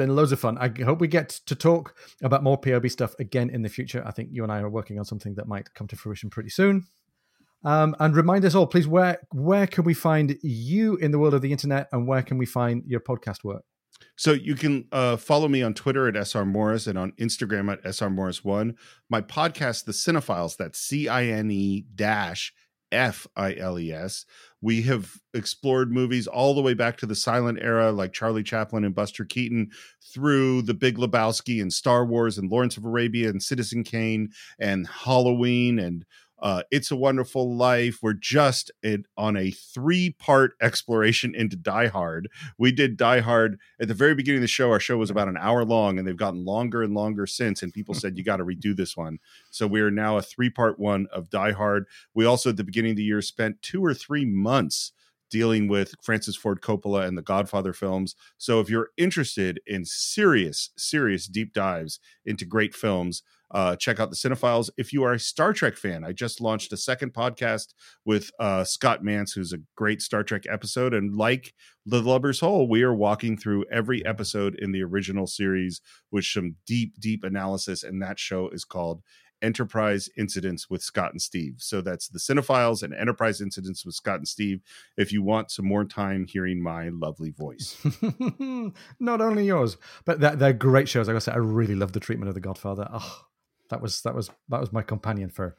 been loads of fun. I hope we get to talk about more POB stuff again in the future. I think you and I are working on something that might come to fruition pretty soon. Um, and remind us all, please, where where can we find you in the world of the internet, and where can we find your podcast work? So you can uh, follow me on Twitter at SR Morris and on Instagram at SR Morris1. My podcast, The Cine Files, that's C I N E dash F I L E S. We have explored movies all the way back to the silent era, like Charlie Chaplin and Buster Keaton, through The Big Lebowski and Star Wars and Lawrence of Arabia and Citizen Kane and Halloween and uh, It's a Wonderful Life. We're just in, on a three part exploration into Die Hard. We did Die Hard at the very beginning of the show. Our show was about an hour long, and they've gotten longer and longer since. And people said, You got to redo this one. So we are now a three part one of Die Hard. We also, at the beginning of the year, spent two or three months dealing with Francis Ford Coppola and the Godfather films. So if you're interested in serious, serious deep dives into great films, uh, check out the Cine Files. If you are a Star Trek fan, I just launched a second podcast with uh, Scott Mantz, who's a great Star Trek episode. And like The Lubber's Hole, we are walking through every episode in the original series with some deep, deep analysis. And that show is called Enterprise Incidents with Scott and Steve. So that's the Cine Files and Enterprise Incidents with Scott and Steve. If you want some more time hearing my lovely voice, not only yours, but they're, they're great shows. Like I said, I really love the treatment of The Godfather. Oh, that was that was that was my companion for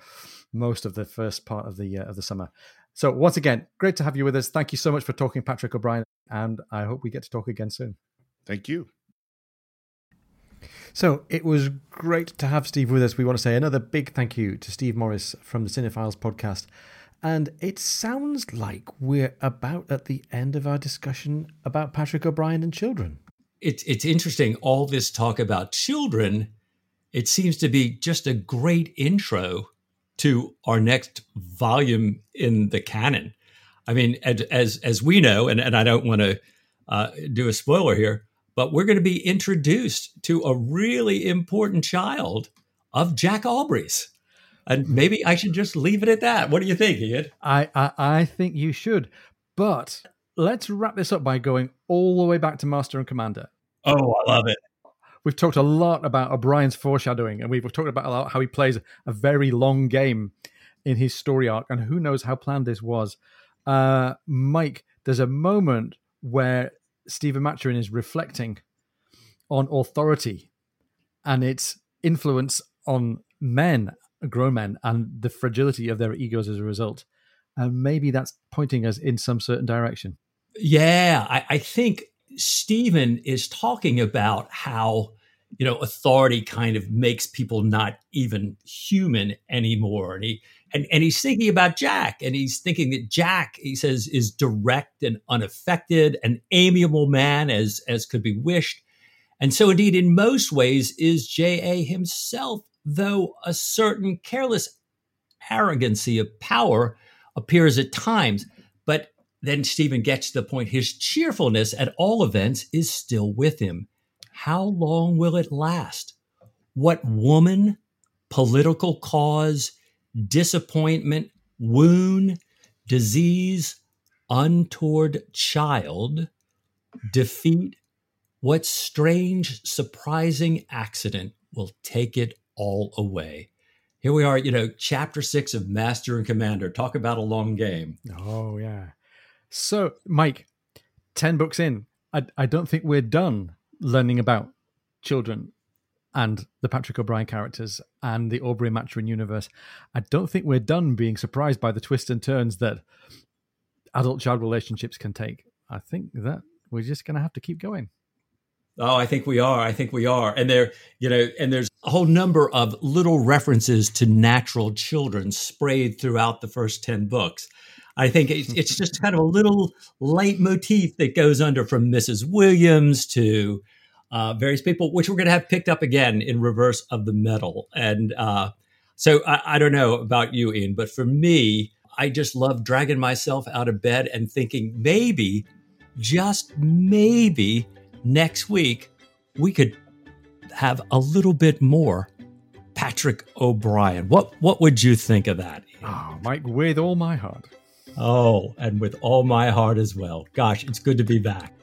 most of the first part of the uh, of the summer. So once again, great to have you with us. Thank you so much for talking, Patrick O'Brian, and I hope we get to talk again soon. Thank you. So it was great to have Steve with us. We want to say another big thank you to Steve Morris from the Cine Files podcast. And it sounds like we're about at the end of our discussion about Patrick O'Brian and children. It's it's interesting all this talk about children it seems to be just a great intro to our next volume in the canon. I mean, as as we know, and, and I don't want to uh, do a spoiler here, but we're going to be introduced to a really important child of Jack Aubrey's. And maybe I should just leave it at that. What do you think, Ian? I, I, I think you should. But let's wrap this up by going all the way back to Master and Commander. Oh, I love it we've talked a lot about O'Brian's foreshadowing, and we've talked about how he plays a very long game in his story arc, and who knows how planned this was. Uh, Mike, there's a moment where Stephen Maturin is reflecting on authority and its influence on men, grown men, and the fragility of their egos as a result. And maybe that's pointing us in some certain direction. Yeah, I, I think Stephen is talking about how you know authority kind of makes people not even human anymore and he and, and he's thinking about jack and he's thinking that jack he says is direct and unaffected an amiable man as as could be wished and so indeed in most ways is ja himself though a certain careless arrogancy of power appears at times but then Stephen gets to the point his cheerfulness at all events is still with him. how long will it last? What woman, political cause, disappointment, wound, disease, untoward child, defeat, what strange, surprising accident will take it all away? Here we are, you know, chapter six of Master and Commander. Talk about a long game. Oh, yeah. So, Mike, 10 books in, I, I don't think we're done learning about children and the Patrick O'Brian characters and the Aubrey Maturin universe. I don't think we're done being surprised by the twists and turns that adult child relationships can take. I think that we're just going to have to keep going. Oh, I think we are. I think we are. And there, you know, and there's a whole number of little references to natural children sprayed throughout the first 10 books. I think it's, it's just kind of a little leitmotif that goes under from Mrs. Williams to uh, various people, which we're going to have picked up again in Reverse of the Medal. And uh, so I, I don't know about you, Ian, but for me, I just love dragging myself out of bed and thinking maybe, just maybe, next week we could have a little bit more Patrick O'Brian. What what would you think of that? Oh, Mike, with all my heart. Oh, and with all my heart as well. Gosh, it's good to be back.